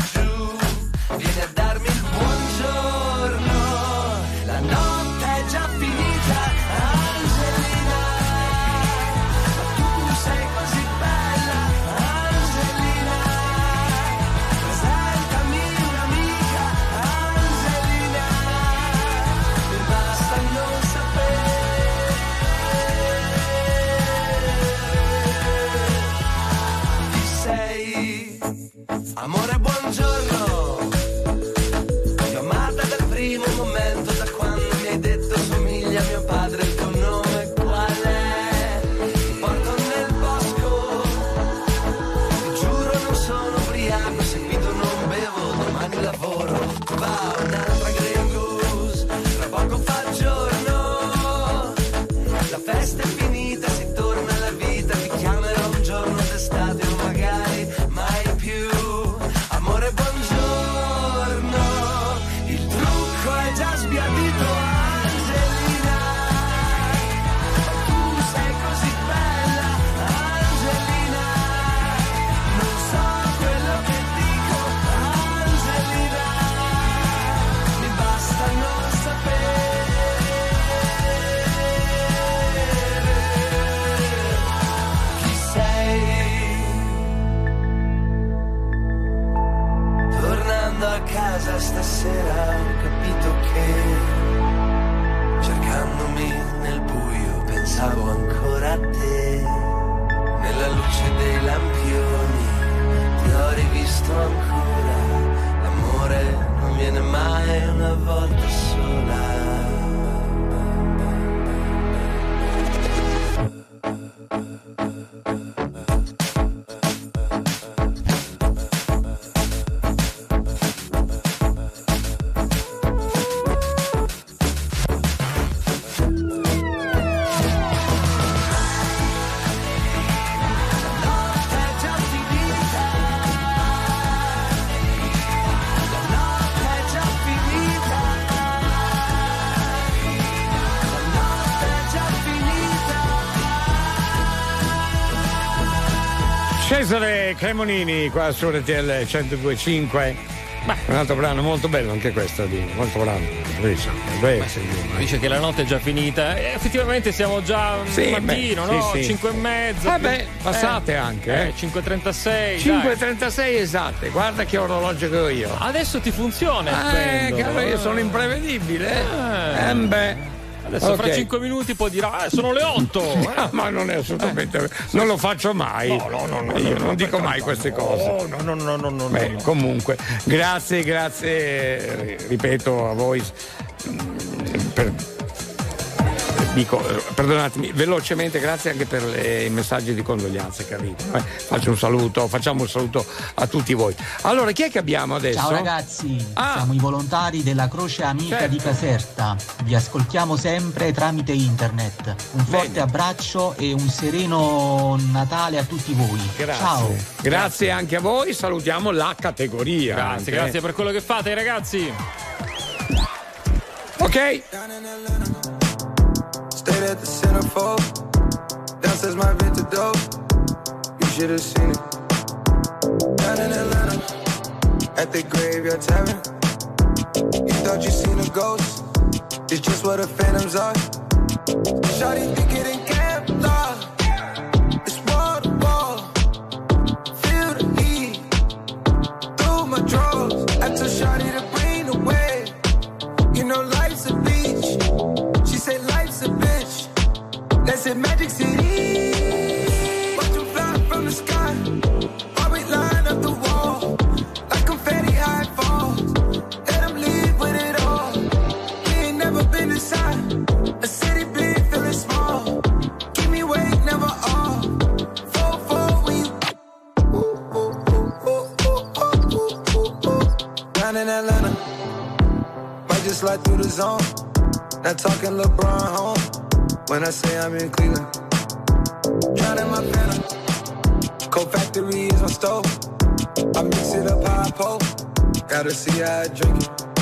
Cremonini qua su RTL 1025. Beh. Un altro brano molto bello anche questo, Dino, molto bravo. Luisa, dice che la notte è già finita. E effettivamente siamo già sì, mattino, beh, no? Sì, 5 e mezzo. Eh beh, passate eh, anche. Eh, 5.36. 5.36 esatte, guarda che orologio che ho io. Adesso ti funziona. Eh, caro, io sono imprevedibile. Eh, eh beh. Adesso okay. fra 5 minuti poi dirà ah, sono le 8. Eh? ma non è assolutamente eh. non lo faccio mai. No, no, no, no Io no, non dico mai queste cose. No, no, no, no, no, Beh, comunque, grazie, grazie ripeto a voi per dico, eh, perdonatemi, velocemente, grazie anche per le- i messaggi di condoglianze che arrivano. eh. Faccio un saluto, facciamo un saluto a tutti voi. Allora, chi è che abbiamo adesso? Ciao ragazzi, Ah. siamo i volontari della Croce Amica Certo. di Caserta. Vi ascoltiamo sempre tramite internet. Un forte abbraccio e un sereno Natale a tutti voi. Grazie. Ciao. Grazie anche a voi, salutiamo la categoria. Grazie, anche. grazie per quello che fate, ragazzi. Ok. At the centerfold. Downstairs my vintage dope. You should have seen it. Down in Atlanta, at the graveyard tavern. You thought you seen a ghost. It's just what the phantoms are. Shawty think it in Kevlar. It's wall to wall. Feel the heat through my drawers. I told Shawty to bring the wave. You know life's a beach. That's in Magic City. Fly from the sky. While we line up the wall. Like high fall. With it all. We ain't never been inside. A city big, feeling small. Give me weight, never all. Four, four, when you. Down in Atlanta. Might just slide through the zone. Not talking LeBron home. When I say I'm in Cleveland. Drowning my phantom. Cold factory is my stove. I mix it up I pull. Gotta see how I drink it.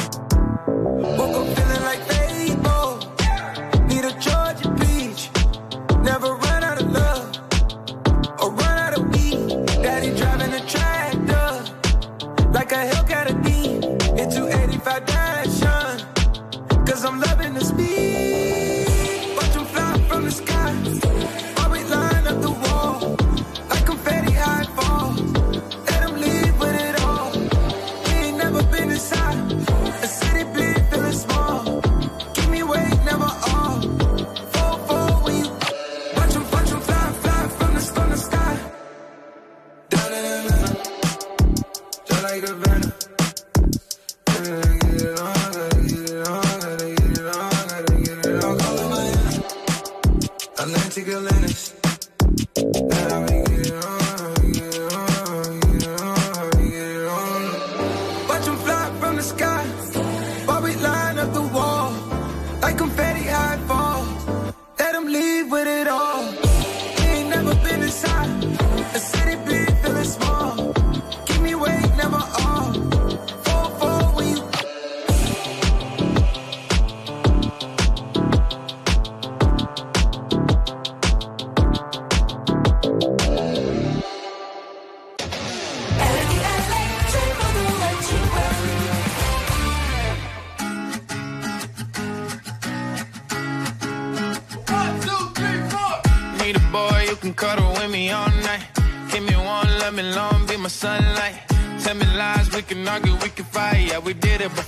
Yeah, we did it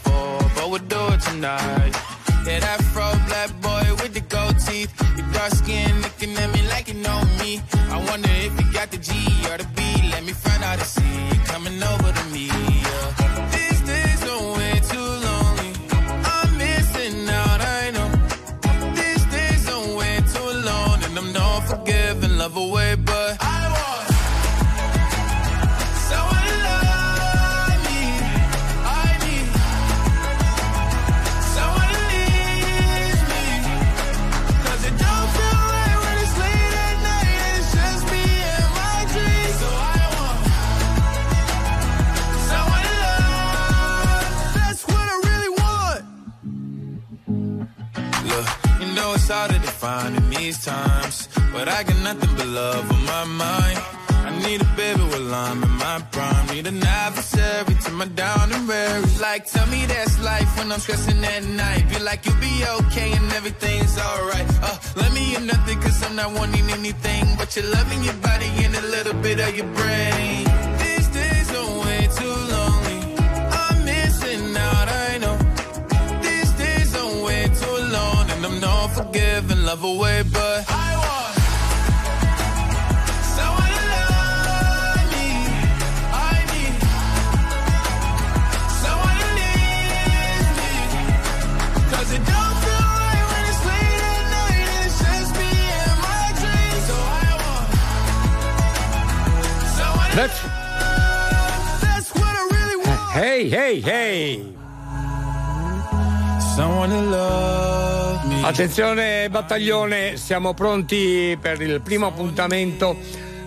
battaglione, siamo pronti per il primo appuntamento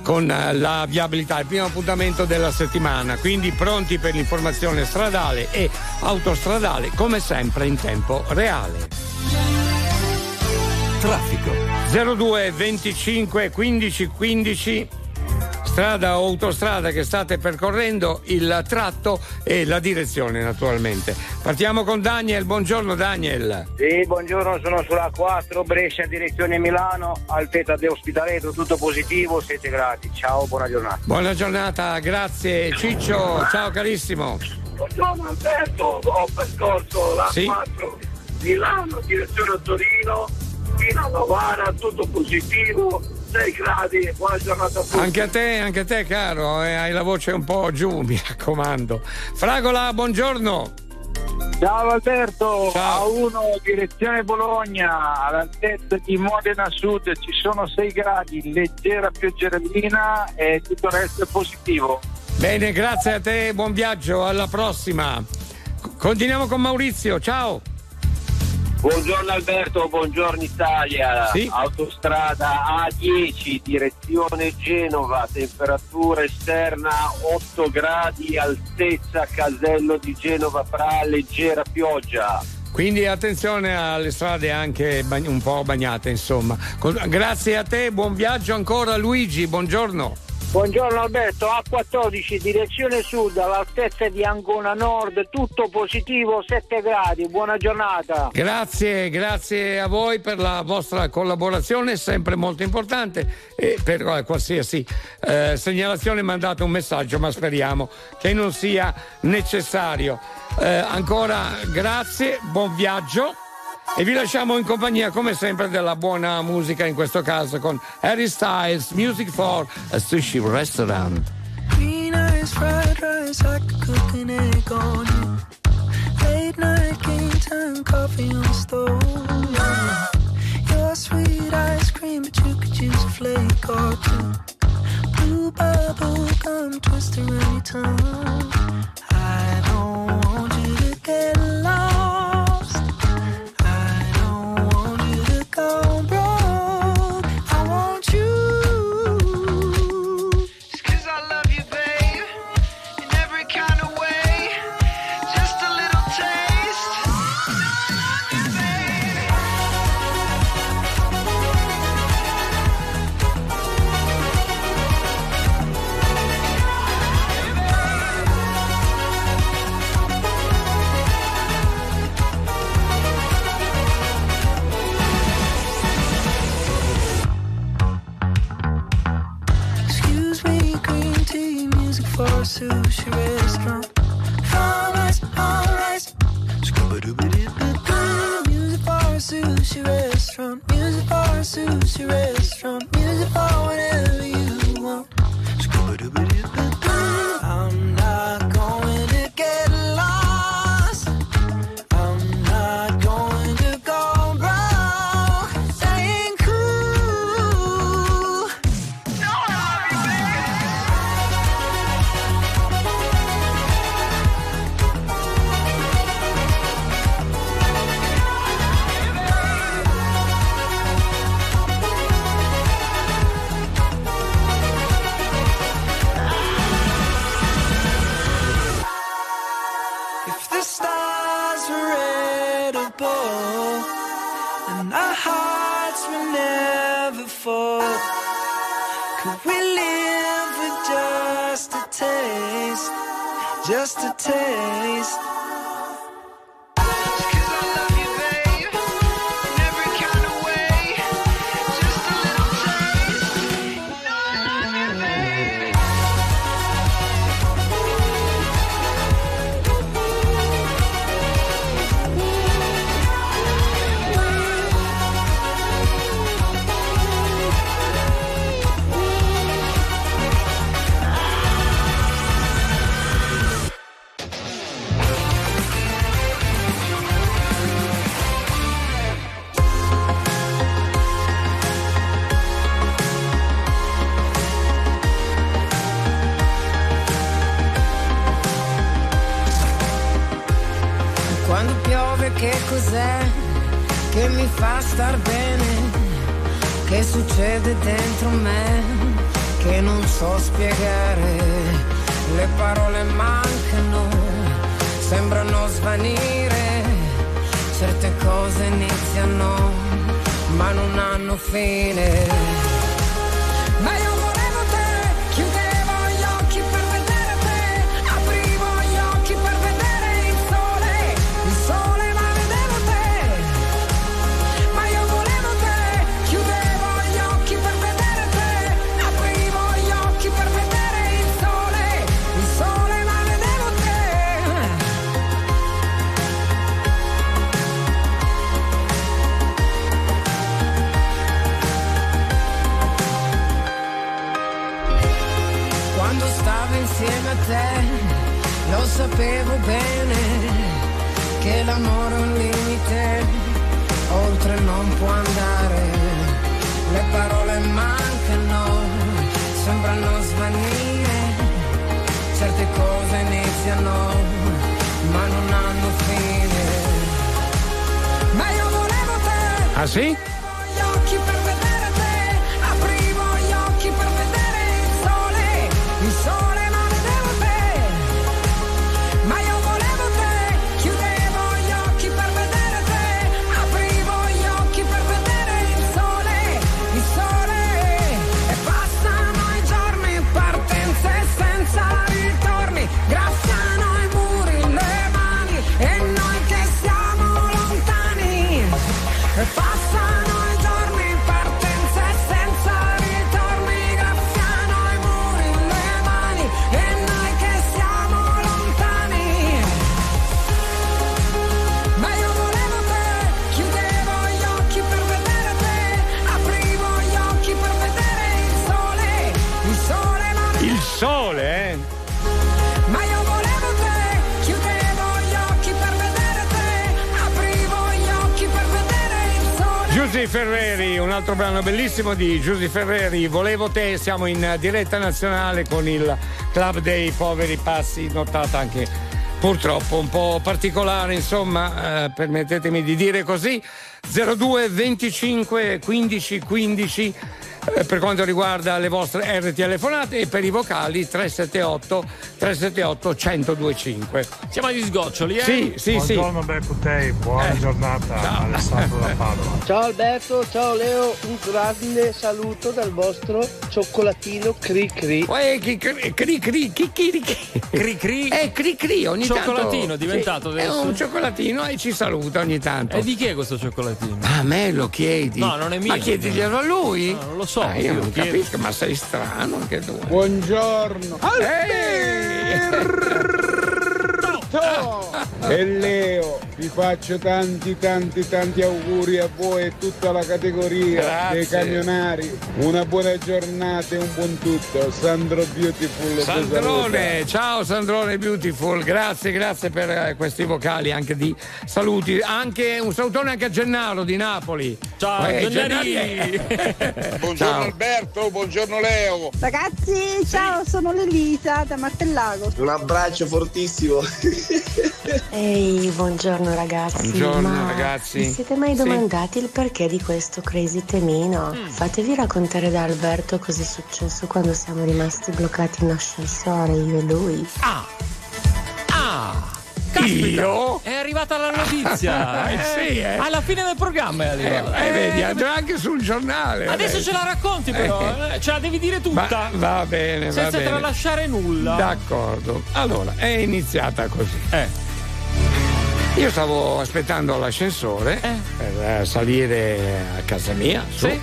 con eh, la viabilità, il primo appuntamento della settimana, quindi pronti per l'informazione stradale e autostradale come sempre in tempo reale. Traffico. 02 25 15 15 strada o autostrada che state percorrendo, il tratto e la direzione naturalmente. Partiamo con Daniel, buongiorno Daniel. Sì, buongiorno, sono sulla 4 Brescia direzione Milano, altezza di Ospitaletto, tutto positivo, 7 gradi. Ciao, buona giornata. Buona giornata, grazie Ciccio, ciao carissimo. Buongiorno Alberto, ho percorso la Sì. 4 Milano, direzione Torino, fino a Novara, tutto positivo, 6 gradi, buona giornata a tutti. Anche a te, anche a te caro, eh, hai la voce un po' giù, mi raccomando. Fragola, buongiorno. Ciao Alberto, A1 direzione Bologna, all'altezza di Modena Sud ci sono 6 gradi, leggera pioggerellina e tutto il resto è positivo. Bene, grazie a te, buon viaggio, alla prossima. Continuiamo con Maurizio, ciao. Buongiorno Alberto, buongiorno Italia. Sì. Autostrada A10, direzione Genova, temperatura esterna 8 gradi, altezza Casello di Genova fra leggera pioggia. Quindi attenzione alle strade anche un po' bagnate, insomma. Grazie a te, buon viaggio ancora Luigi, buongiorno. Buongiorno Alberto, A14, direzione sud, all'altezza di Ancona Nord, tutto positivo, 7 gradi, buona giornata. Grazie, grazie a voi per la vostra collaborazione, sempre molto importante e per eh, qualsiasi eh, segnalazione mandate un messaggio, ma speriamo che non sia necessario. Eh, ancora grazie, buon viaggio e vi lasciamo in compagnia come sempre della buona musica, in questo caso con Harry Styles, Music for a Sushi Restaurant. Green eyes, fried rice, I could cook an egg on you. Late night game time, coffee on the stove. yeah. Your sweet ice cream, but you could use a flake or two. Blue bubble gum twister tongue. I don't brano bellissimo di Giusy Ferreri, Volevo te, siamo in diretta nazionale con il Club dei Poveri Passi, notata anche purtroppo un po' particolare, insomma, eh, permettetemi di dire così, 02 25 15 15 eh, per quanto riguarda le vostre RT telefonate e per i vocali 378 378 1025. Siamo agli sgoccioli, eh? Sì, sì, sì. Buongiorno Beccutei, buona Eh, giornata ciao. Alessandro da Padova. Ciao Alberto, ciao Leo, un grande saluto dal vostro cioccolatino Cri Cri. Uè, chi cri cri cri chi chi Cri cri? Eh, cri cri ogni Cioccolatino tanto. è diventato Sì, adesso? È un cioccolatino e ci saluta ogni tanto. E di chi è questo cioccolatino? Ma a me lo chiedi? No, non è mio. Ma chiediglielo a lui? No, non lo so. Ah, io io non chiedo. capisco, ma sei strano anche tu. Buongiorno. E Leo, vi faccio tanti tanti tanti auguri a voi e tutta la categoria Grazie. dei camionari. Una buona giornata e un buon tutto. Sandro Beautiful. Sandrone, ciao Sandrone Beautiful, grazie, grazie per eh, questi vocali anche di saluti. Anche un salutone anche a Gennaro di Napoli. Ciao, Eh. Buongiorno Ciao. Alberto, buongiorno Leo. Ragazzi, ciao, sono l'Elisa da Martellago. Un abbraccio fortissimo. Ehi, buongiorno ragazzi. Buongiorno, Ma ragazzi. Vi siete mai Sì. domandati il perché di questo crazy temino? Mm. Fatevi raccontare da Alberto cosa è successo quando siamo rimasti bloccati in ascensore, io e lui. Ah! Ah! Caspita, Io? È arrivata la notizia! Eh, sì, eh. Alla fine del programma è Eh, arrivata. eh, vedi, andrà anche sul giornale. Adesso ce la racconti però, eh, ce la devi dire tutta. Va, va bene, va senza bene. tralasciare nulla. D'accordo. Allora, è iniziata così. Eh. Io stavo aspettando l'ascensore per eh, salire a casa mia. Su. Sì.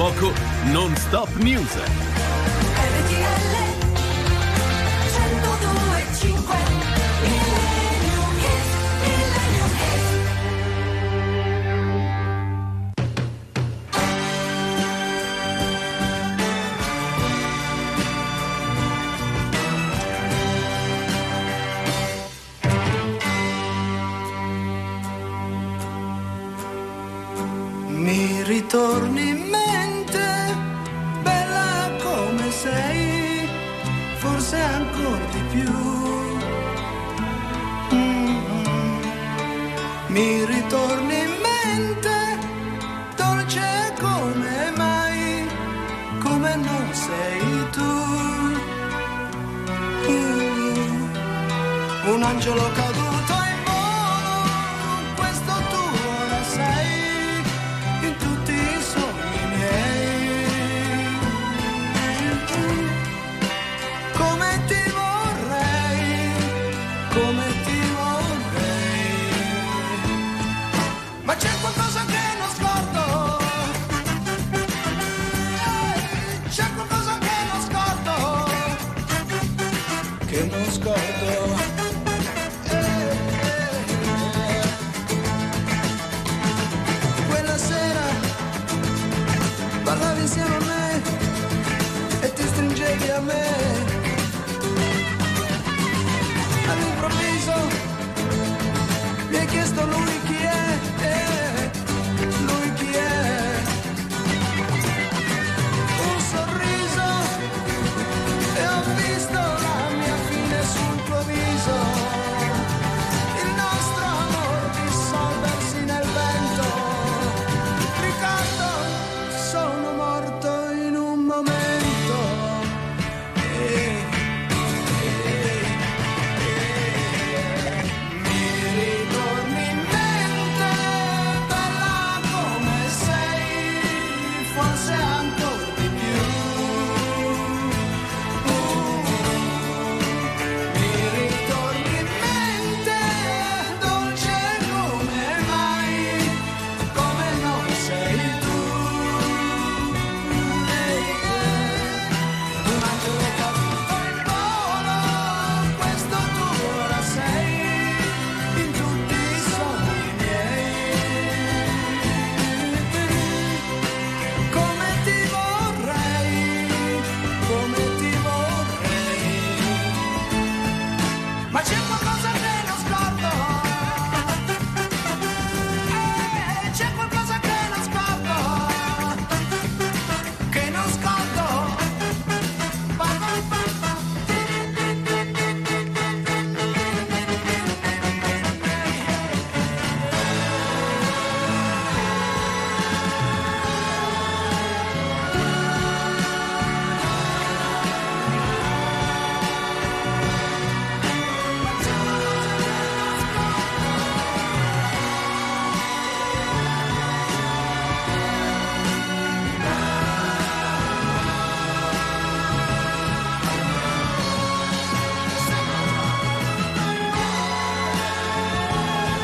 Poco non stop news.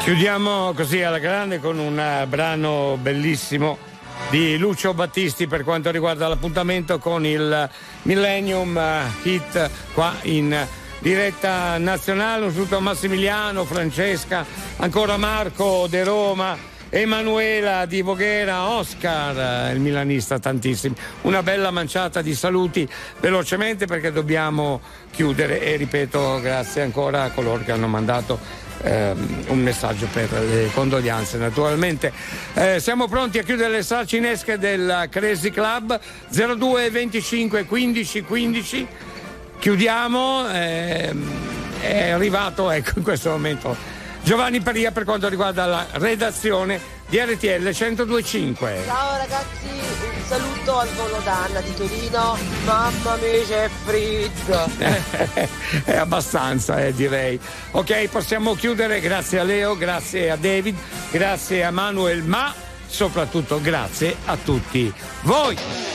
Chiudiamo così alla grande con un eh, brano bellissimo di Lucio Battisti per quanto riguarda l'appuntamento con il Millennium eh, Hit qua in diretta nazionale. Un saluto a Massimiliano, Francesca, ancora Marco De Roma. Emanuela di Voghera, Oscar, il milanista tantissimi. Una bella manciata di saluti velocemente perché dobbiamo chiudere e ripeto grazie ancora a coloro che hanno mandato ehm, un messaggio per le condoglianze naturalmente. Eh, siamo pronti a chiudere le sale cinesche del Crazy Club 02 25 15 15. Chiudiamo, ehm, è arrivato ecco in questo momento Giovanni Paria per quanto riguarda la redazione di RTL 1025. Ciao ragazzi, saluto al volo d'Anna di Torino. Mamma mia c'è freddo. è abbastanza, eh, direi. Ok, possiamo chiudere. Grazie a Leo, grazie a David, grazie a Manuel, ma soprattutto grazie a tutti voi.